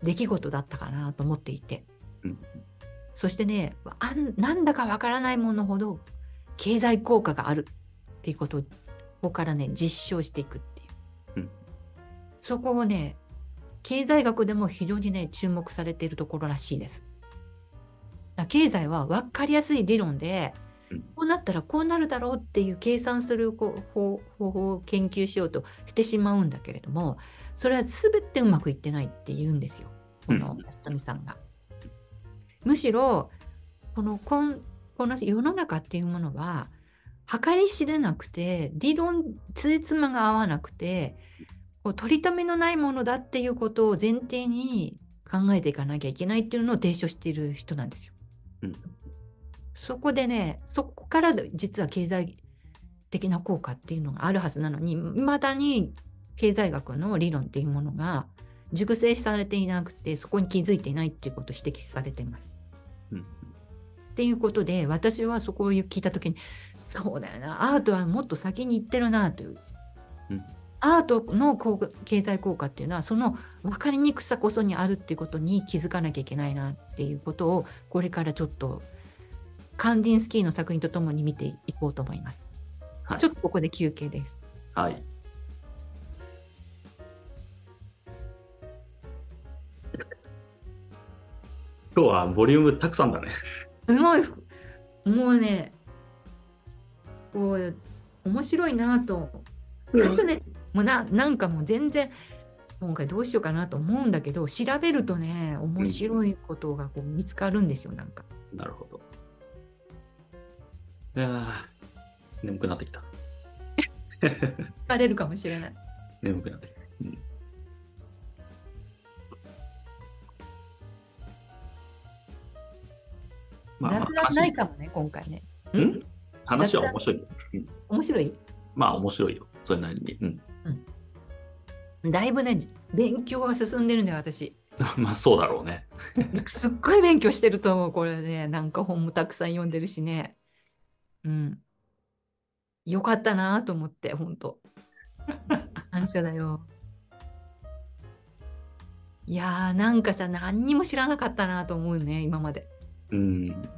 出来事だったかなと思っていて、うんそしてねあんなんだかわからないものほど経済効果があるっていうことをここからね実証していくっていう、うん。そこをね経済学でも非常にね注目されているところらしいです。経済は分かりやすい理論で、うん。こうなったらこうなるだろうっていう計算するこう方方法を研究しようとしてしまうんだけれどもそれは全てうまくいってないって言うんですよ。このうん安富さんが。むしろこのこんこの世の中っていうものは計り知れなくて理論ついつまが合わなくてこう取り留めのないものだっていうことを前提に考えていかなきゃいけないっていうのを提唱している人なんですよ。うんそこでねそこから実は経済的な効果っていうのがあるはずなのに未だに経済学の理論っていうものが熟成されていなくてそこに気づいていないっていうことを指摘されています。うんっていうことで私はそこを聞いた時にそうだよなアートはもっと先に行ってるなという、うんアートの効果経済効果っていうのはその分かりにくさこそにあるっていうことに気づかなきゃいけないなっていうことをこれからちょっとカンディンスキーの作品とともに見ていこうと思います。はいちょっとここで休憩です。はい。今日はボリュームたくさんだね。すごいもうねこう面白いなと最初ね、もうななんかもう全然今回どうしようかなと思うんだけど調べるとね面白いことがこう見つかるんですよなんか。なるほど。いやー眠くなってきた。疲れるかもしれない。眠くなってきた。まあまあ雑談ないかもね今回ね。話ん？話は面白いよ。うん面白い？まあ面白いよ。それなりに。うん。だいぶね勉強が進んでるんだよ私。まあそうだろうね。すっごい勉強してると思うこれねなんか本もたくさん読んでるしね。うん。よかったなと思って本当。感謝だよ。いやーなんかさ何にも知らなかったなと思うね今まで。うん。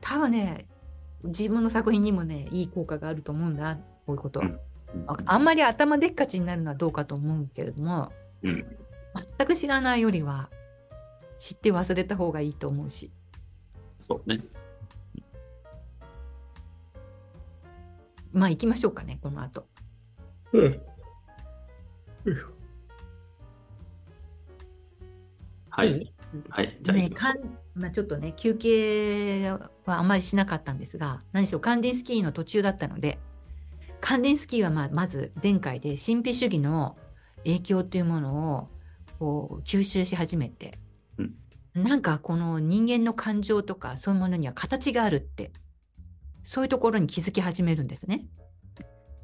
多分ね自分の作品にもねいい効果があると思うんだこういうこと。うんああんまり頭でっかちになるのはどうかと思うけれどもうん。全く知らないよりは知って忘れた方がいいと思うしそうね。まあ行きましょうかねこの後うん。はいい。い？はい。じゃあ行ねかんまあ、ちょっとね休憩はあまりしなかったんですが何しろカンディンスキーの途中だったのでカンディンスキーはまあまず前回で神秘主義の影響というものをこう吸収し始めて、うんなんかこの人間の感情とかそういうものには形があるってそういうところに気づき始めるんですね。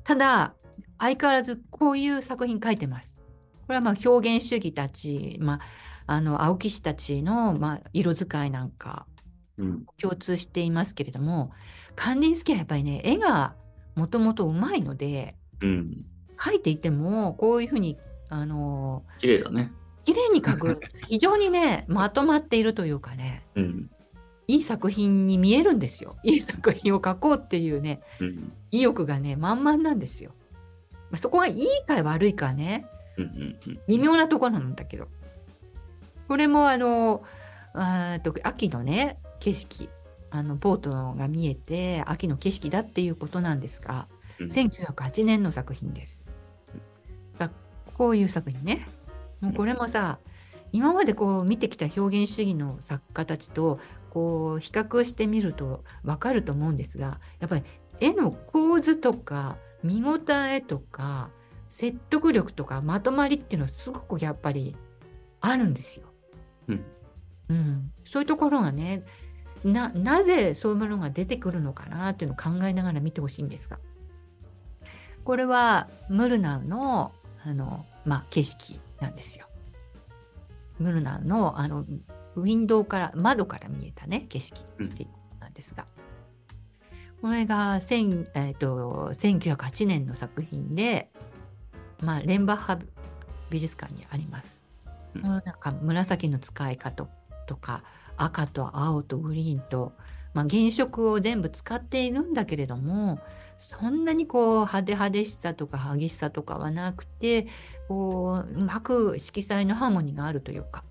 ただ相変わらずこういう作品書いてます。これはまあ表現主義たち、まあ、あの青木氏たちの、まあ、色使いなんかう。うん。共通していますけれどもカンディンスキーはやっぱりね絵がもともとうまいのでうん。描いていてもこういうふうにあの綺麗だね。綺麗に描く 非常にねまとまっているというかねうん。いい作品に見えるんですよいい作品を描こうっていうねうん。意欲がね満々なんですよ。まあそこがいいか悪いかねうん。うん。うん。微妙なところなんだけどこれもあのあーと秋のね景色あのボートが見えて秋の景色だっていうことなんですがうん1908年の作品です。だこういう作品ねもうこれもさ今までこう見てきた表現主義の作家たちとこう比較してみると分かると思うんですがやっぱり絵の構図とか見応えとか説得力とかまとまりっていうのはすごくやっぱりあるんですよ。うん、そういうところがねなぜそういうものが出てくるのかなっていうのを考えながら見てほしいんですがこれはムルナウのあの、まあ、景色なんですよ。ムルナウのあのウィンドウから窓から見えたね景色ってなんですが、これが、えー、と1908年の作品で、まあ、レンバッハ美術館にあります。もうなんか紫の使い方とか赤と青とグリーンと、まあ、原色を全部使っているんだけれどもそんなにこう派手派手しさとか激しさとかはなくてこううまく色彩のハーモニーがあるというか、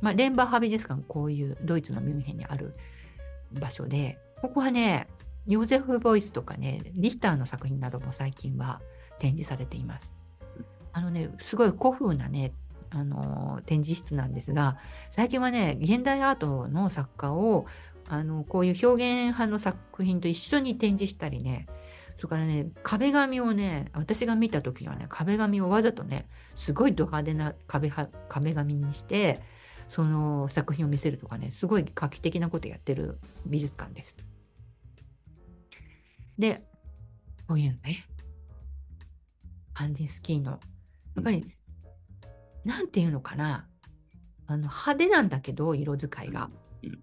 まあ、レンバッハ美術館こういうドイツのミュンヘンにある場所でここはねヨーゼフ・ボイスとかねリヒターの作品なども最近は展示されています。あのねすごい古風なねあの展示室なんですが最近はね現代アートの作家をあのこういう表現派の作品と一緒に展示したりねそれからね壁紙をね私が見た時はね壁紙をわざとねすごいド派手な壁は壁紙にしてその作品を見せるとかねすごい画期的なことやってる美術館です。でこういうのねカンディスキーのやっぱりなんていうのかなあの派手なんだけど色使いがうん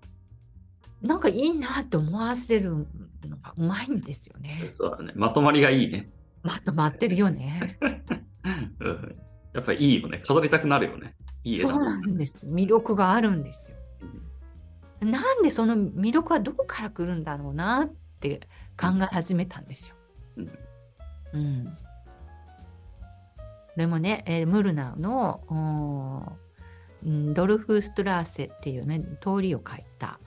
なんかいいなって思わせるのがうまいんですよね。そうだね。まとまりがいいね。まとまってるよね。うんやっぱりいいよね。飾りたくなるよね。いいそうなんです。魅力があるんですよ。なんでその魅力はどこから来るんだろうなって考え始めたんですよ。うんうん。でもね、えームルナーのドルフ・ストラーセっていうね通りを描いた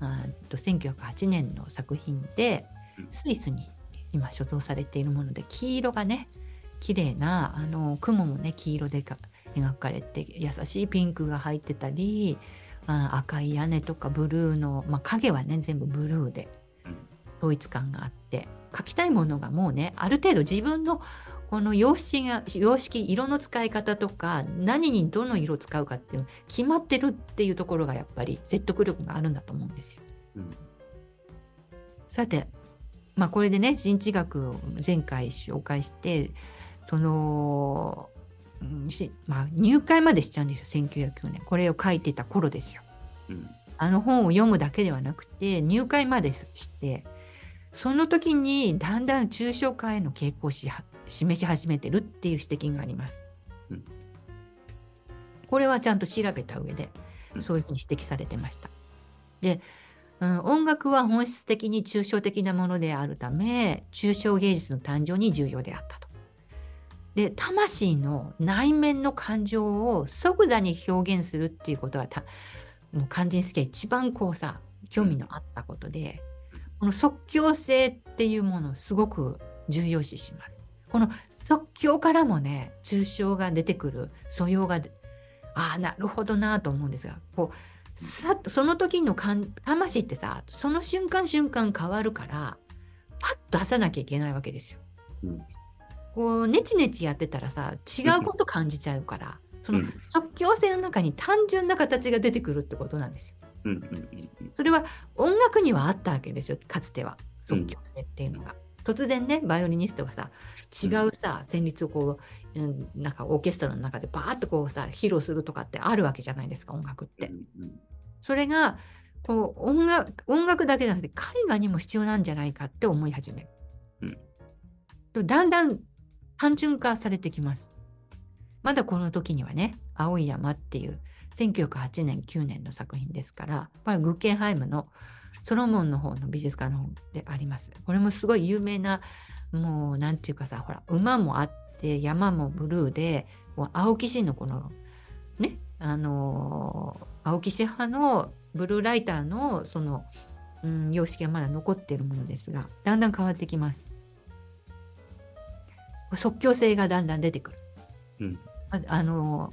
あーと1908年の作品でうん。スイスに今所蔵されているもので黄色がね綺麗なあの雲もね黄色でか描かれて優しいピンクが入ってたりあ赤い屋根とかブルーの、まあ、影はね全部ブルーでうん。統一感があって描きたいものがもうねある程度自分のこの様式が様式色の使い方とか何にどの色を使うかっていう決まってるっていうところがやっぱり説得力があるんだと思うんですよ。うんさて、まあ、これでね人知学を前回紹介してその、うんしまあ、入会までしちゃうんですよ1909年これを書いてた頃ですよ。うんあの本を読むだけではなくて入会までしてその時にだんだん抽象化への傾向をしは示し始めてるっていう指摘があります。うんこれはちゃんと調べた上でうんそういうふうに指摘されてました。で、うん、音楽は本質的に抽象的なものであるため抽象芸術の誕生に重要であったと。で魂の内面の感情を即座に表現するっていうことはたもう肝心スキー一番こうさ興味のあったことでこの即興性っていうものをすごく重要視します。この即興からもね抽象が出てくる素養がああなるほどなと思うんですがこうさっとその時の感魂ってさその瞬間瞬間変わるからパッと出さなきゃいけないわけですよ。うんこうネチネチやってたらさ違うこと感じちゃうから、そのうん即興性の中に単純な形が出てくるってことなんですよ。それは音楽にはあったわけですよかつては即興性っていうのが。突然ねバイオリニストがさ違うさ旋律をこう、うん、なんかオーケストラの中でバーッとこうさ披露するとかってあるわけじゃないですか音楽って。うんそれがこう音楽音楽だけじゃなくて絵画にも必要なんじゃないかって思い始める。とだんだん単純化されてきます。まだこの時にはね「青い山」っていう1908年9年の作品ですからこれはグッケンハイムのソロモンの方の美術館の方であります。これもすごい有名なもうなんていうかさほら馬もあって山もブルーでもう青木氏のこのねあのー青木氏派のブルーライターのその、うん、様式がまだ残っているものですがだんだん変わってきます。即興性がだんだん出てくる。うんああの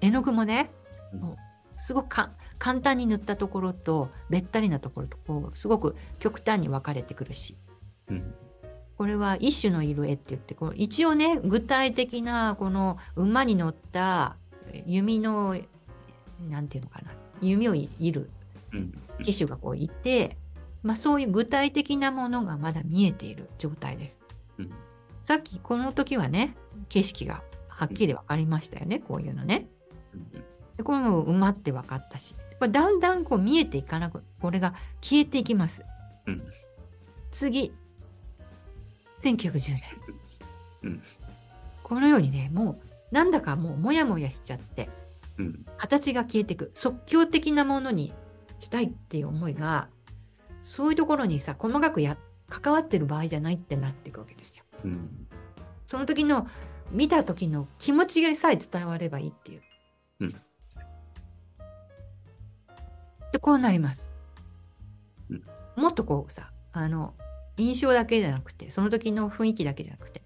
絵の具もね、うんもうすごくか簡単に塗ったところとべったりなところとこうすごく極端に分かれてくるしうんここれは一種のいる絵って言ってこう一応ね具体的なこの馬に乗った弓のなんていうのかな弓をいるうん。騎手がこういて、まあ、そういう具体的なものがまだ見えている状態です。うん。さっきこの時はね景色がはっきり分かりましたよねこういうのね。うん。でこの馬って分かったしこれだんだんこう見えていかなくこれが消えていきます。うん次1910年、うんこのようにねもうなんだかもうモヤモヤしちゃってうん。形が消えていく即興的なものにしたいっていう思いがそういうところにさ細かくや関わってる場合じゃないってなっていくわけですよ。うん。その時の見た時の気持ちがさえ伝わればいいっていう。うんでこうなります。うんもっとこうさあの印象だけじゃなくてその時の雰囲気だけじゃなくて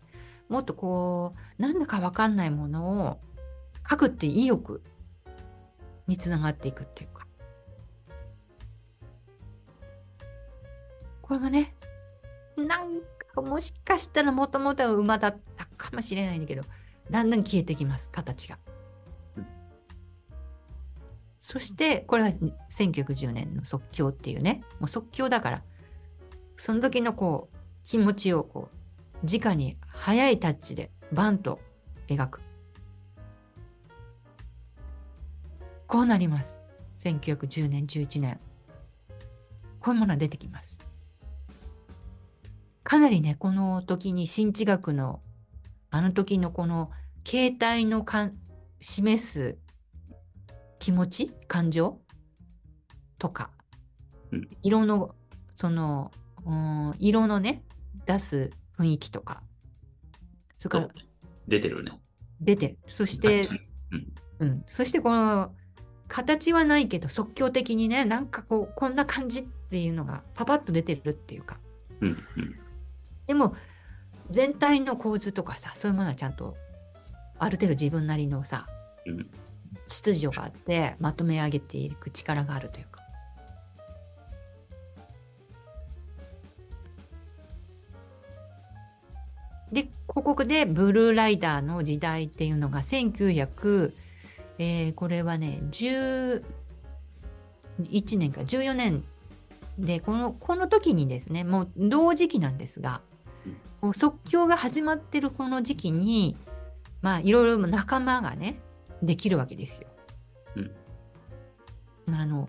もっとこうなんだか分かんないものを書くって意欲につながっていくっていうか。これがねなんかもしかしたらもともとは馬だったかもしれないんだけどだんだん消えてきます形がうん。そしてこれは1910年の即興っていうね。もう即興だから。その時のこう気持ちをこう直に速いタッチでバンと描く。こうなります。1910年11年こういうものが出てきます。かなりねこの時に新知学のあの時のこの形態のかん示す気持ち感情？とか、うん色のそのうん色のね出す雰囲気とかそれから出てるね。出てそして、うん。うん、そしてこの形はないけど即興的にねなんかこうこんな感じっていうのがパパッと出てるっていうかうん。うん。でも全体の構図とかさそういうものはちゃんとある程度自分なりのさうん。秩序があってまとめ上げていく力があるというか。でここでブルーライダーの時代っていうのが1900、えーこれはね11年か14年でこのこの時にですねもう同時期なんですがうんもう即興が始まってるこの時期にまあいろいろ仲間がねできるわけですよ。あの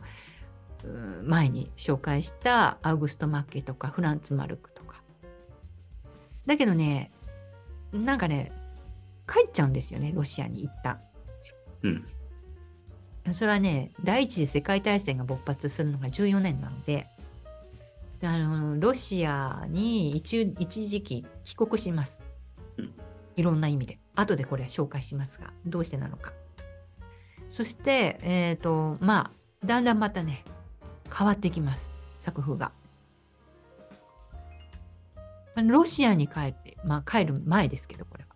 うん前に紹介したアウグスト・マッケとかフランツ・マルクとか。だけどねなんかね帰っちゃうんですよねロシアに一旦。うん。それはね第一次世界大戦が勃発するのが14年なのであのロシアに一一時期帰国しますうん。いろんな意味で。後でこれは紹介しますがどうしてなのか。そして、えっ、とまあだんだんまたね変わってきます作風が。ロシアに帰って、まあ、帰る前ですけどこれは。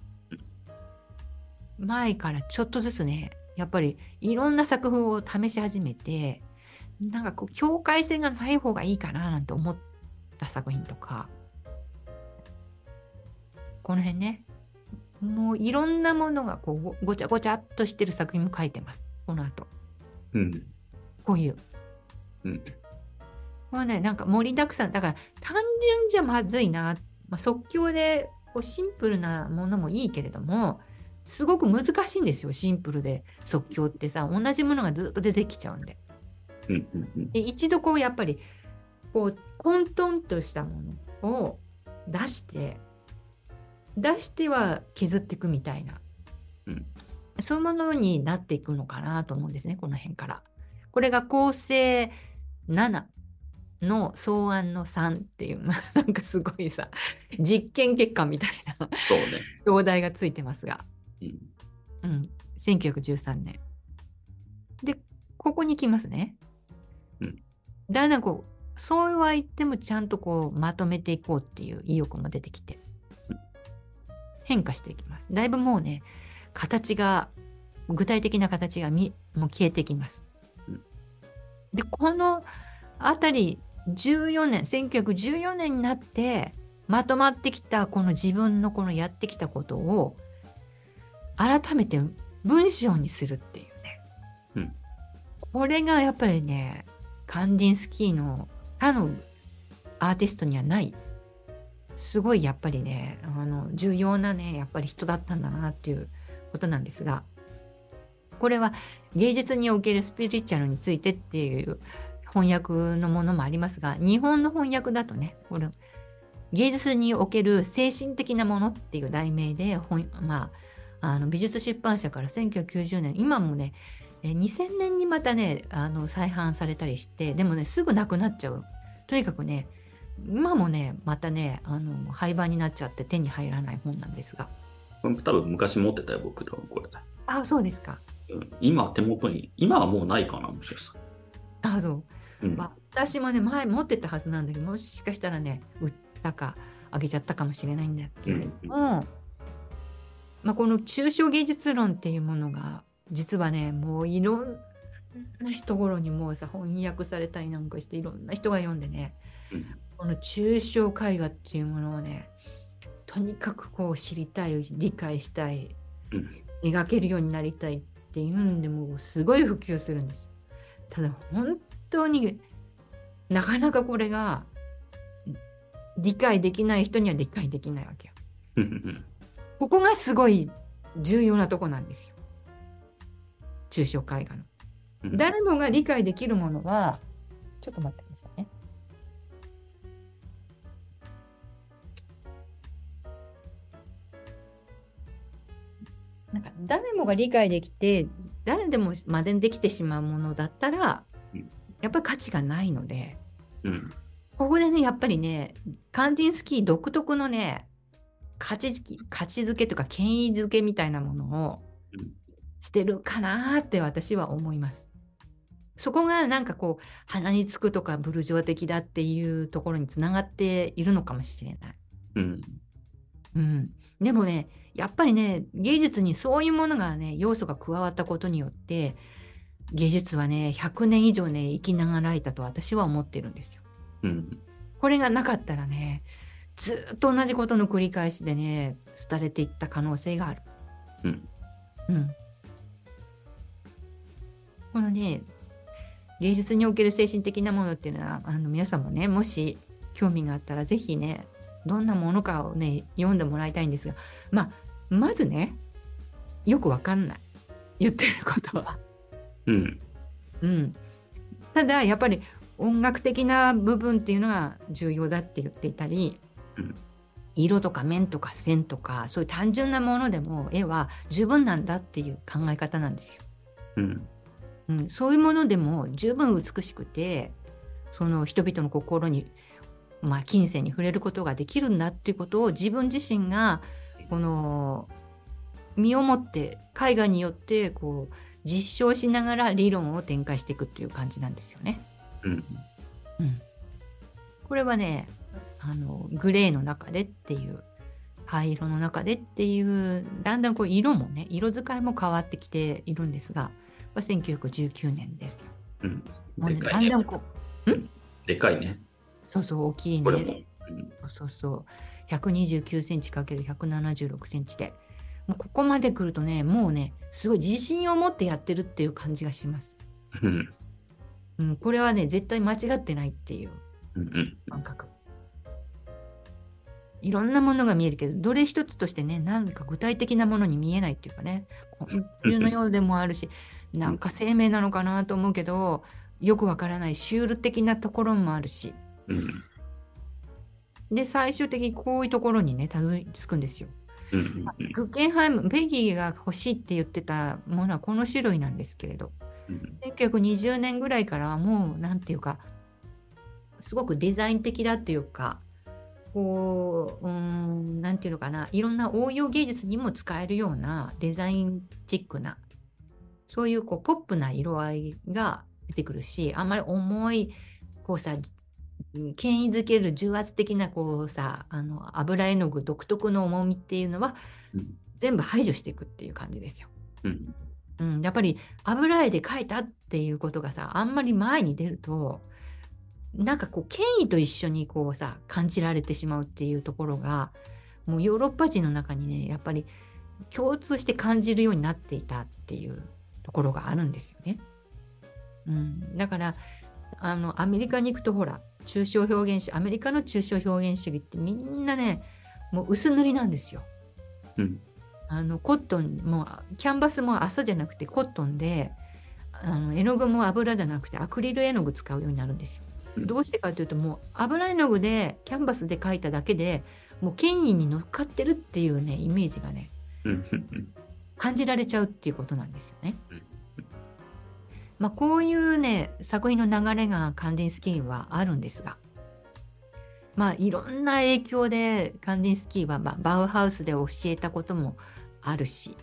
前からちょっとずつねやっぱりいろんな作風を試し始めてなんかこう境界線がない方がいいかななんて思った作品とかこの辺ねもういろんなものがこうごごちゃごちゃっとしてる作品も書いてますこの後うん。こういううん。これはねなんか盛りだくさんだから単純じゃまずいな、まあ、即興でこうシンプルなものもいいけれどもすごく難しいんですよシンプルで即興ってさ同じものがずっと出てきちゃうんでうん。うん。で一度こうやっぱりこう混沌としたものを出して出しては削っていくみたいな、うんそういうものになっていくのかなと思うんですねこの辺から。これが構成7の草案の3っていうまあ なんかすごいさ実験結果みたいなそうね。表題がついてますが、うん。うん、1913年。でここに来ますね。うんだんだんこうそうは言ってもちゃんとこうまとめていこうっていう意欲も出てきてうん変化していきます。だいぶもうね形が具体的な形がみもう消えてきますうん。でこのあたり14年1914年になってまとまってきたこの自分のこのやってきたことを改めて文章にするっていうね、うん、これがやっぱりねカンディンスキーの他のアーティストにはないすごいやっぱりねあの重要なねやっぱり人だったんだなっていうことなんですがこれは芸術におけるスピリチュアルについてっていう翻訳のものもありますが日本の翻訳だとねこれ芸術における精神的なものっていう題名でまあ、あの美術出版社から1990年今もね2000年にまたねあの再販されたりしてでもねすぐなくなっちゃう。とにかくね今もねまたねあの廃盤になっちゃって手に入らない本なんですが。多分昔持ってたよ僕でもこれ。あそうですか、うん、今手元に今はもうないかなもしかしたら。あそう、うん、私もね前持ってたはずなんだけどもしかしたらね売ったかあげちゃったかもしれないんだけれども、うん、まあ、この抽象芸術論っていうものが実はねもういろんな人頃にもうさ翻訳されたりなんかしていろんな人が読んでね、この抽象絵画っていうものをねとにかくこう知りたい理解したい、うん、描けるようになりたいっていうんでもうすごい普及するんです。ただ本当になかなかこれが理解できない人には理解できないわけよ。ここがすごい重要なとこなんですよ。抽象絵画の。誰もが理解できるものはちょっと待ってなんか誰もが理解できて誰でもまでできてしまうものだったら、やっぱり価値がないので、うん、ここでねやっぱりねカンディンスキー独特のね価値価値づけとか権威づけみたいなものをしてるかなって私は思います。そこがなんかこう鼻につくとかブルジョア的だっていうところにつながっているのかもしれない。うん、うん、でもねやっぱりね芸術にそういうものがね要素が加わったことによって芸術はね100年以上ね生きながらえたと私は思ってるんですよ。うん、これがなかったらねずっと同じことの繰り返しでね廃れていった可能性がある。うん、うん、このね芸術における精神的なものっていうのはあの皆さんもねもし興味があったら是非ねどんなものかをね読んでもらいたいんですがまあまずねよくわかんない。言ってることは。うん、うん、ただやっぱり音楽的な部分っていうのが重要だって言っていたり、うん、色とか面とか線とかそういう単純なものでも絵は十分なんだっていう考え方なんですよ。うん。うん、そういうものでも十分美しくてその人々の心に、まあ、金銭に触れることができるんだっていうことを自分自身がこの身をもって絵画によってこう実証しながら理論を展開していくっていう感じなんですよね。うん、うん、これはねあのグレーの中でっていう灰色の中でっていうだんだんこう色もね色使いも変わってきているんですがは1919年です。うん。でかい、ね、だんだんこう、ん？でかいね。そうそう、大きいね。うん、そうそう。129センチ ×176 センチで。もうここまで来るとね、もうね、すごい自信を持ってやってるっていう感じがします。うん、これはね、絶対間違ってないっていう感覚。いろんなものが見えるけど、どれ一つとしてね、なんか具体的なものに見えないっていうかね、昆虫のようでもあるし、なんか生命なのかなと思うけど、よくわからないシュール的なところもあるし。うん、で、最終的にこういうところにね、たどり着くんですよ。グッケンハイム、ベギーが欲しいって言ってたものはこの種類なんですけれど、うん、1920年ぐらいからはもう、なんていうか、すごくデザイン的だっていうか、こう、うん、なんていうのかな、いろんな応用芸術にも使えるようなデザインチックな、そういうこうポップな色合いが出てくるし、あんまり重い、こうさ、権威づける重圧的なこうさあの油絵の具独特の重みっていうのは、うん、全部排除していくっていう感じですよ。うん、うん、やっぱり油絵で描いたっていうことがさあんまり前に出るとなんかこう権威と一緒にこうさ感じられてしまうっていうところがもうヨーロッパ人の中にねやっぱり共通して感じるようになっていたっていうところがあるんですよね。うん、だからあのアメリカに行くとほら抽象表現主アメリカの抽象表現主義ってみんなねもう薄塗りなんですよ。うん、あのコットンもキャンバスも朝じゃなくてコットンであの絵の具も油じゃなくてアクリル絵の具使うようになるんですよ。どうしてかというともう油絵の具でキャンバスで描いただけでもう権威に乗っかってるっていうねイメージがね感じられちゃうっていうことなんですよね。まあ、こういうね作品の流れがカンディンスキーはあるんですがまあいろんな影響でカンディンスキーは、まあ、バウハウスで教えたこともあるし、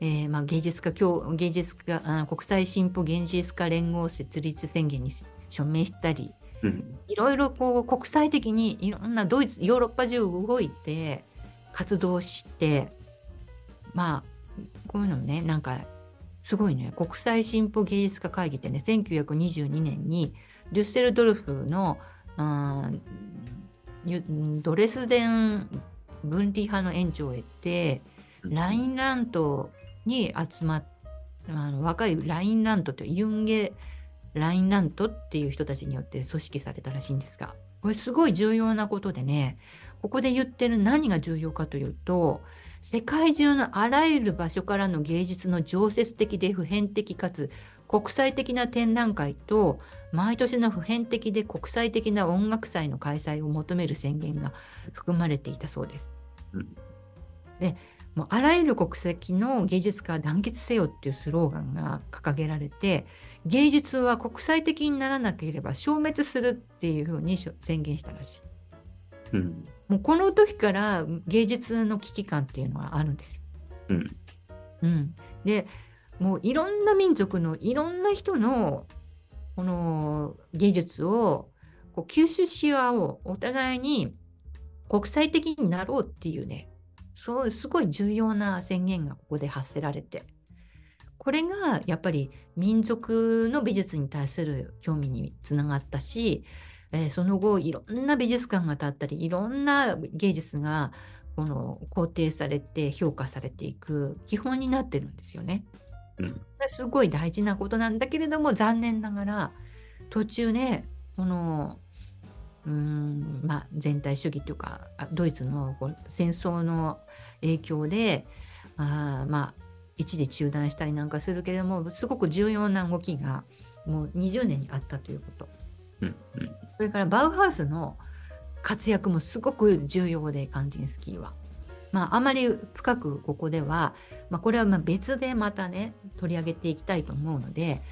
えー、まあ芸術家芸術家あ国際進歩芸術家連合設立宣言に署名したり、うん、いろいろこう国際的にいろんなドイツヨーロッパ中動いて活動してまあこういうのねなんかすごいね。国際進歩芸術家会議ってね1922年にデュッセルドルフのドレスデン分離派の延長を得て、ラインラントに集まっあの若いラインラントってユンゲ・ラインラントっていう人たちによって組織されたらしいんですがこれすごい重要なことでねここで言ってる何が重要かというと世界中のあらゆる場所からの芸術の常設的で普遍的かつ国際的な展覧会と毎年の普遍的で国際的な音楽祭の開催を求める宣言が含まれていたそうです。うん、でもうあらゆる国籍の芸術家団結せよっていうスローガンが掲げられて芸術は国際的にならなければ消滅するっていうふうに宣言したらしい。うん、もうこの時から芸術の危機感っていうのはあるんですよ。うん、うん、でもういろんな民族のいろんな人のこの芸術をこう吸収し合おうお互いに国際的になろうっていうねそうすごい重要な宣言がここで発せられてこれがやっぱり民族の美術に対する興味につながったしえー、その後いろんな美術館が建ったりいろんな芸術がこの肯定されて評価されていく基本になってるんですよね。うん、すごい大事なことなんだけれども残念ながら途中ねこのうんまあ、全体主義というかドイツの戦争の影響であまあ一時中断したりなんかするけれどもすごく重要な動きがもう20年にあったということ。それからバウハウスの活躍もすごく重要でカンジンスキーは。まあ、あまり深くここでは、まあ、これはま別でまたね取り上げていきたいと思うので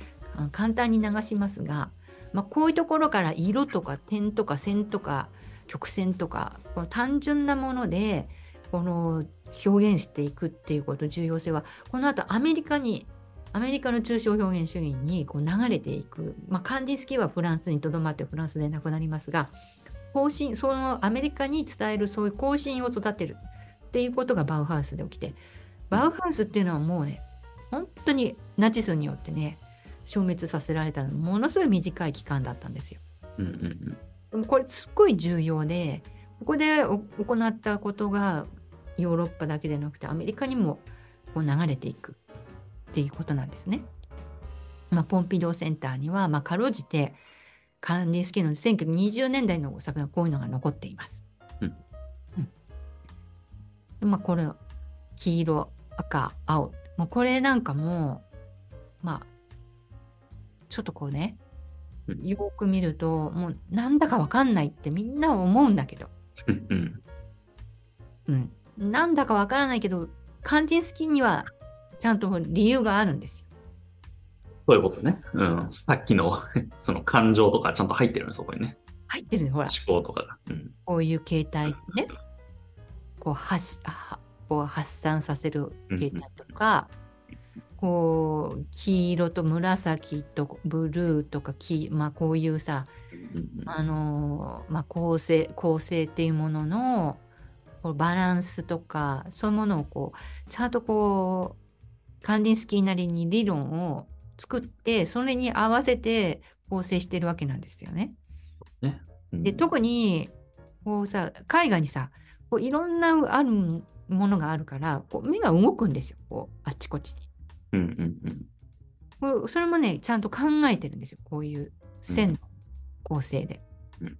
簡単に流しますが、まあ、こういうところから色とか点とか線とか曲線とかこの単純なものでこの表現していくっていうこと重要性はこの後アメリカにアメリカの抽象表現主義にこう流れていく、まあ、カンディスキーはフランスにとどまってフランスで亡くなりますが方針そのアメリカに伝えるそういう方針を育てる。っていうことがバウハウスで起きて。バウハウスっていうのはもうね本当にナチスによってね消滅させられたのものすごい短い期間だったんですよ。うんうんうん、これすっごい重要でここで行ったことがヨーロッパだけでなくてアメリカにもこう流れていくっていうことなんですね。まあ、ポンピドーセンターには、まあ、かろうじてカンディスキーの1920年代の作品こういうのが残っています。うん。うん、まあ、これ黄色赤青。もうこれなんかもまあちょっとこうねよく見るともうなんだかわかんないってみんな思うんだけど、うん、なんだかわからないけどカンディスキーにはちゃんと理由があるんですよ。そういうことね。うん。さっきの その感情とかちゃんと入ってるね、そこにね。入ってるね、ほら。思考とかが。うん、こういう形態ね。こう発こう発散させる形態とか、うん、こう黄色と紫とブルーとか黄、まあ、こういうさ、あのまあ、構成構成っていうもののバランスとかそういうものをこうちゃんとこうカンディンスキーなりに理論を作ってそれに合わせて構成してるわけなんですよね。ね。うんで特にこうさ絵画にさこういろんなあるものがあるからこう目が動くんですよこうあっちこっちに。うんうんうん。それもねちゃんと考えてるんですよこういう線の構成で。うん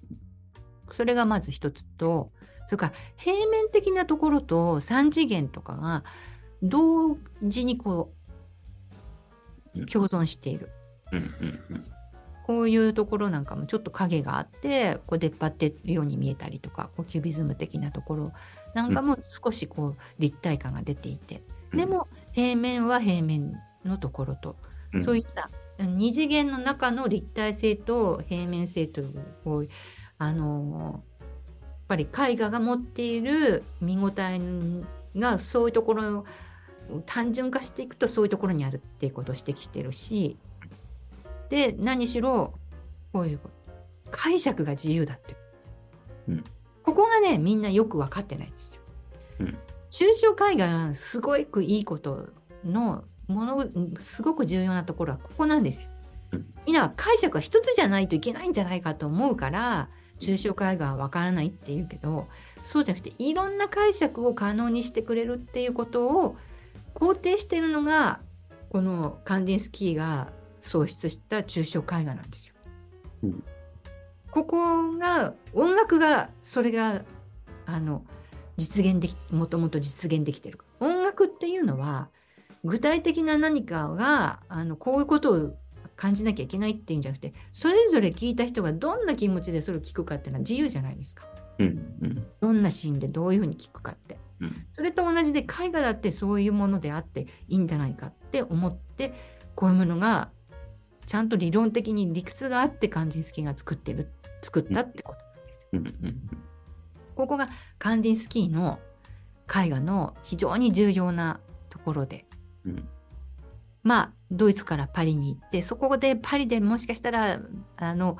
それがまず一つとそれから平面的なところと三次元とかが同時にこう共存している。こういうところなんかもちょっと影があってこう出っ張ってるように見えたりとかこうキュビズム的なところなんかも少しこう立体感が出ていて、うん。でも平面は平面のところと、うん。そういった二次元の中の立体性と平面性というこうあのーやっぱり絵画が持っている見応えがそういうところを単純化していくとそういうところにあるっていうことを指摘してるしで何しろこういう解釈が自由だっていう、うんここがねみんなよく分かってないんですよ。うん抽象絵画がすごくいいことのものすごく重要なところはここなんですようん。みんなは解釈は一つじゃないといけないんじゃないかと思うから抽象絵画は分からないって言うけどそうじゃなくていろんな解釈を可能にしてくれるっていうことを肯定してるのがこのカンディンスキーが創出した抽象絵画なんですよ。うんここが音楽がそれがあの実現できもともと実現できてる音楽っていうのは具体的な何かがあのこういうことを感じなきゃいけないっていうんじゃなくてそれぞれ聞いた人がどんな気持ちでそれを聞くかっていうのは自由じゃないですか。うんうんどんなシーンでどういうふうに聞くかって。うん。それと同じで絵画だってそういうものであっていいんじゃないかって思ってこういうものがちゃんと理論的に理屈があってカンディンスキーが作ってる作ったってことなんですよ。うんうんここがカンディンスキーの絵画の非常に重要なところで。うん。まあドイツからパリに行ってそこでパリでもしかしたらあの、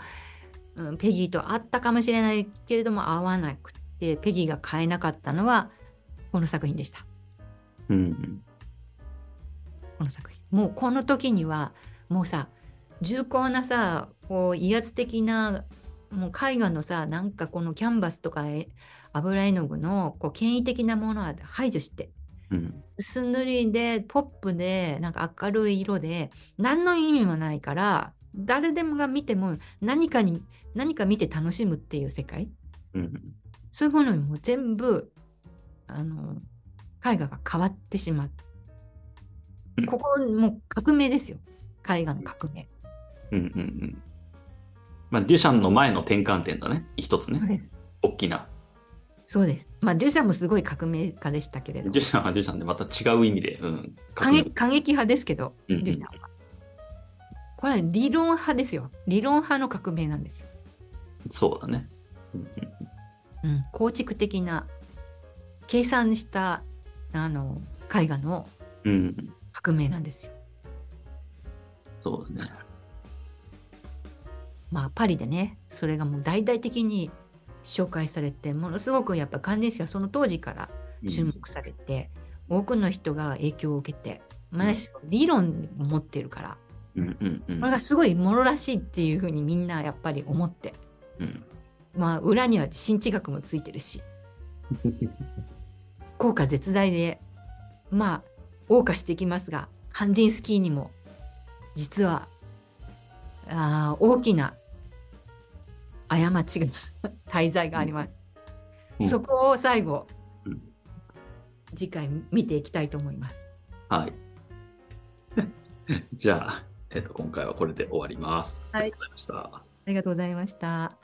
うんペギーと会ったかもしれないけれども会わなくてペギーが買えなかったのはこの作品でした。うん。うんこの作品。もうこの時にはもうさ重厚なさこう威圧的なもう絵画のさなんかこのキャンバスとかえ油絵の具のこう権威的なものは排除してうん。薄塗りでポップでなんか明るい色で何の意味もないから誰でもが見ても何かに何か見て楽しむっていう世界。うん。そういうものにもう全部あの絵画が変わってしまううん。ここもう革命ですよ。絵画の革命。うんうんうんまあ、デュシャンの前の転換点だね。一つね。です。大きな。そうです。まあ、デュシャンもすごい革命家でしたけれどデュシャンはデュシャンでまた違う意味で。うん。過激過激派ですけど、うんうんデュシャンは。これは理論派ですよ。理論派の革命なんですよ。そうだね。うんうん、構築的な計算したあの絵画の革命なんですよ。そうですね。まあパリでねそれがもう大々的に紹介されてものすごくやっぱカンデンスキーはその当時から注目されて、多くの人が影響を受けて、まあ、理論を持ってるからうんうんうん。これがすごいものらしいっていうふうにみんなやっぱり思って。うん。まあ裏には新知学もついてるし 効果絶大でまあ謳歌していきますがハンディンスキーにも実はあー大きな過ちが滞在があります、うんそこを最後、うん次回見ていきたいと思いますはい。じゃあ、えっと、今回はこれで終わります。はいありがとうございました。ありがとうございました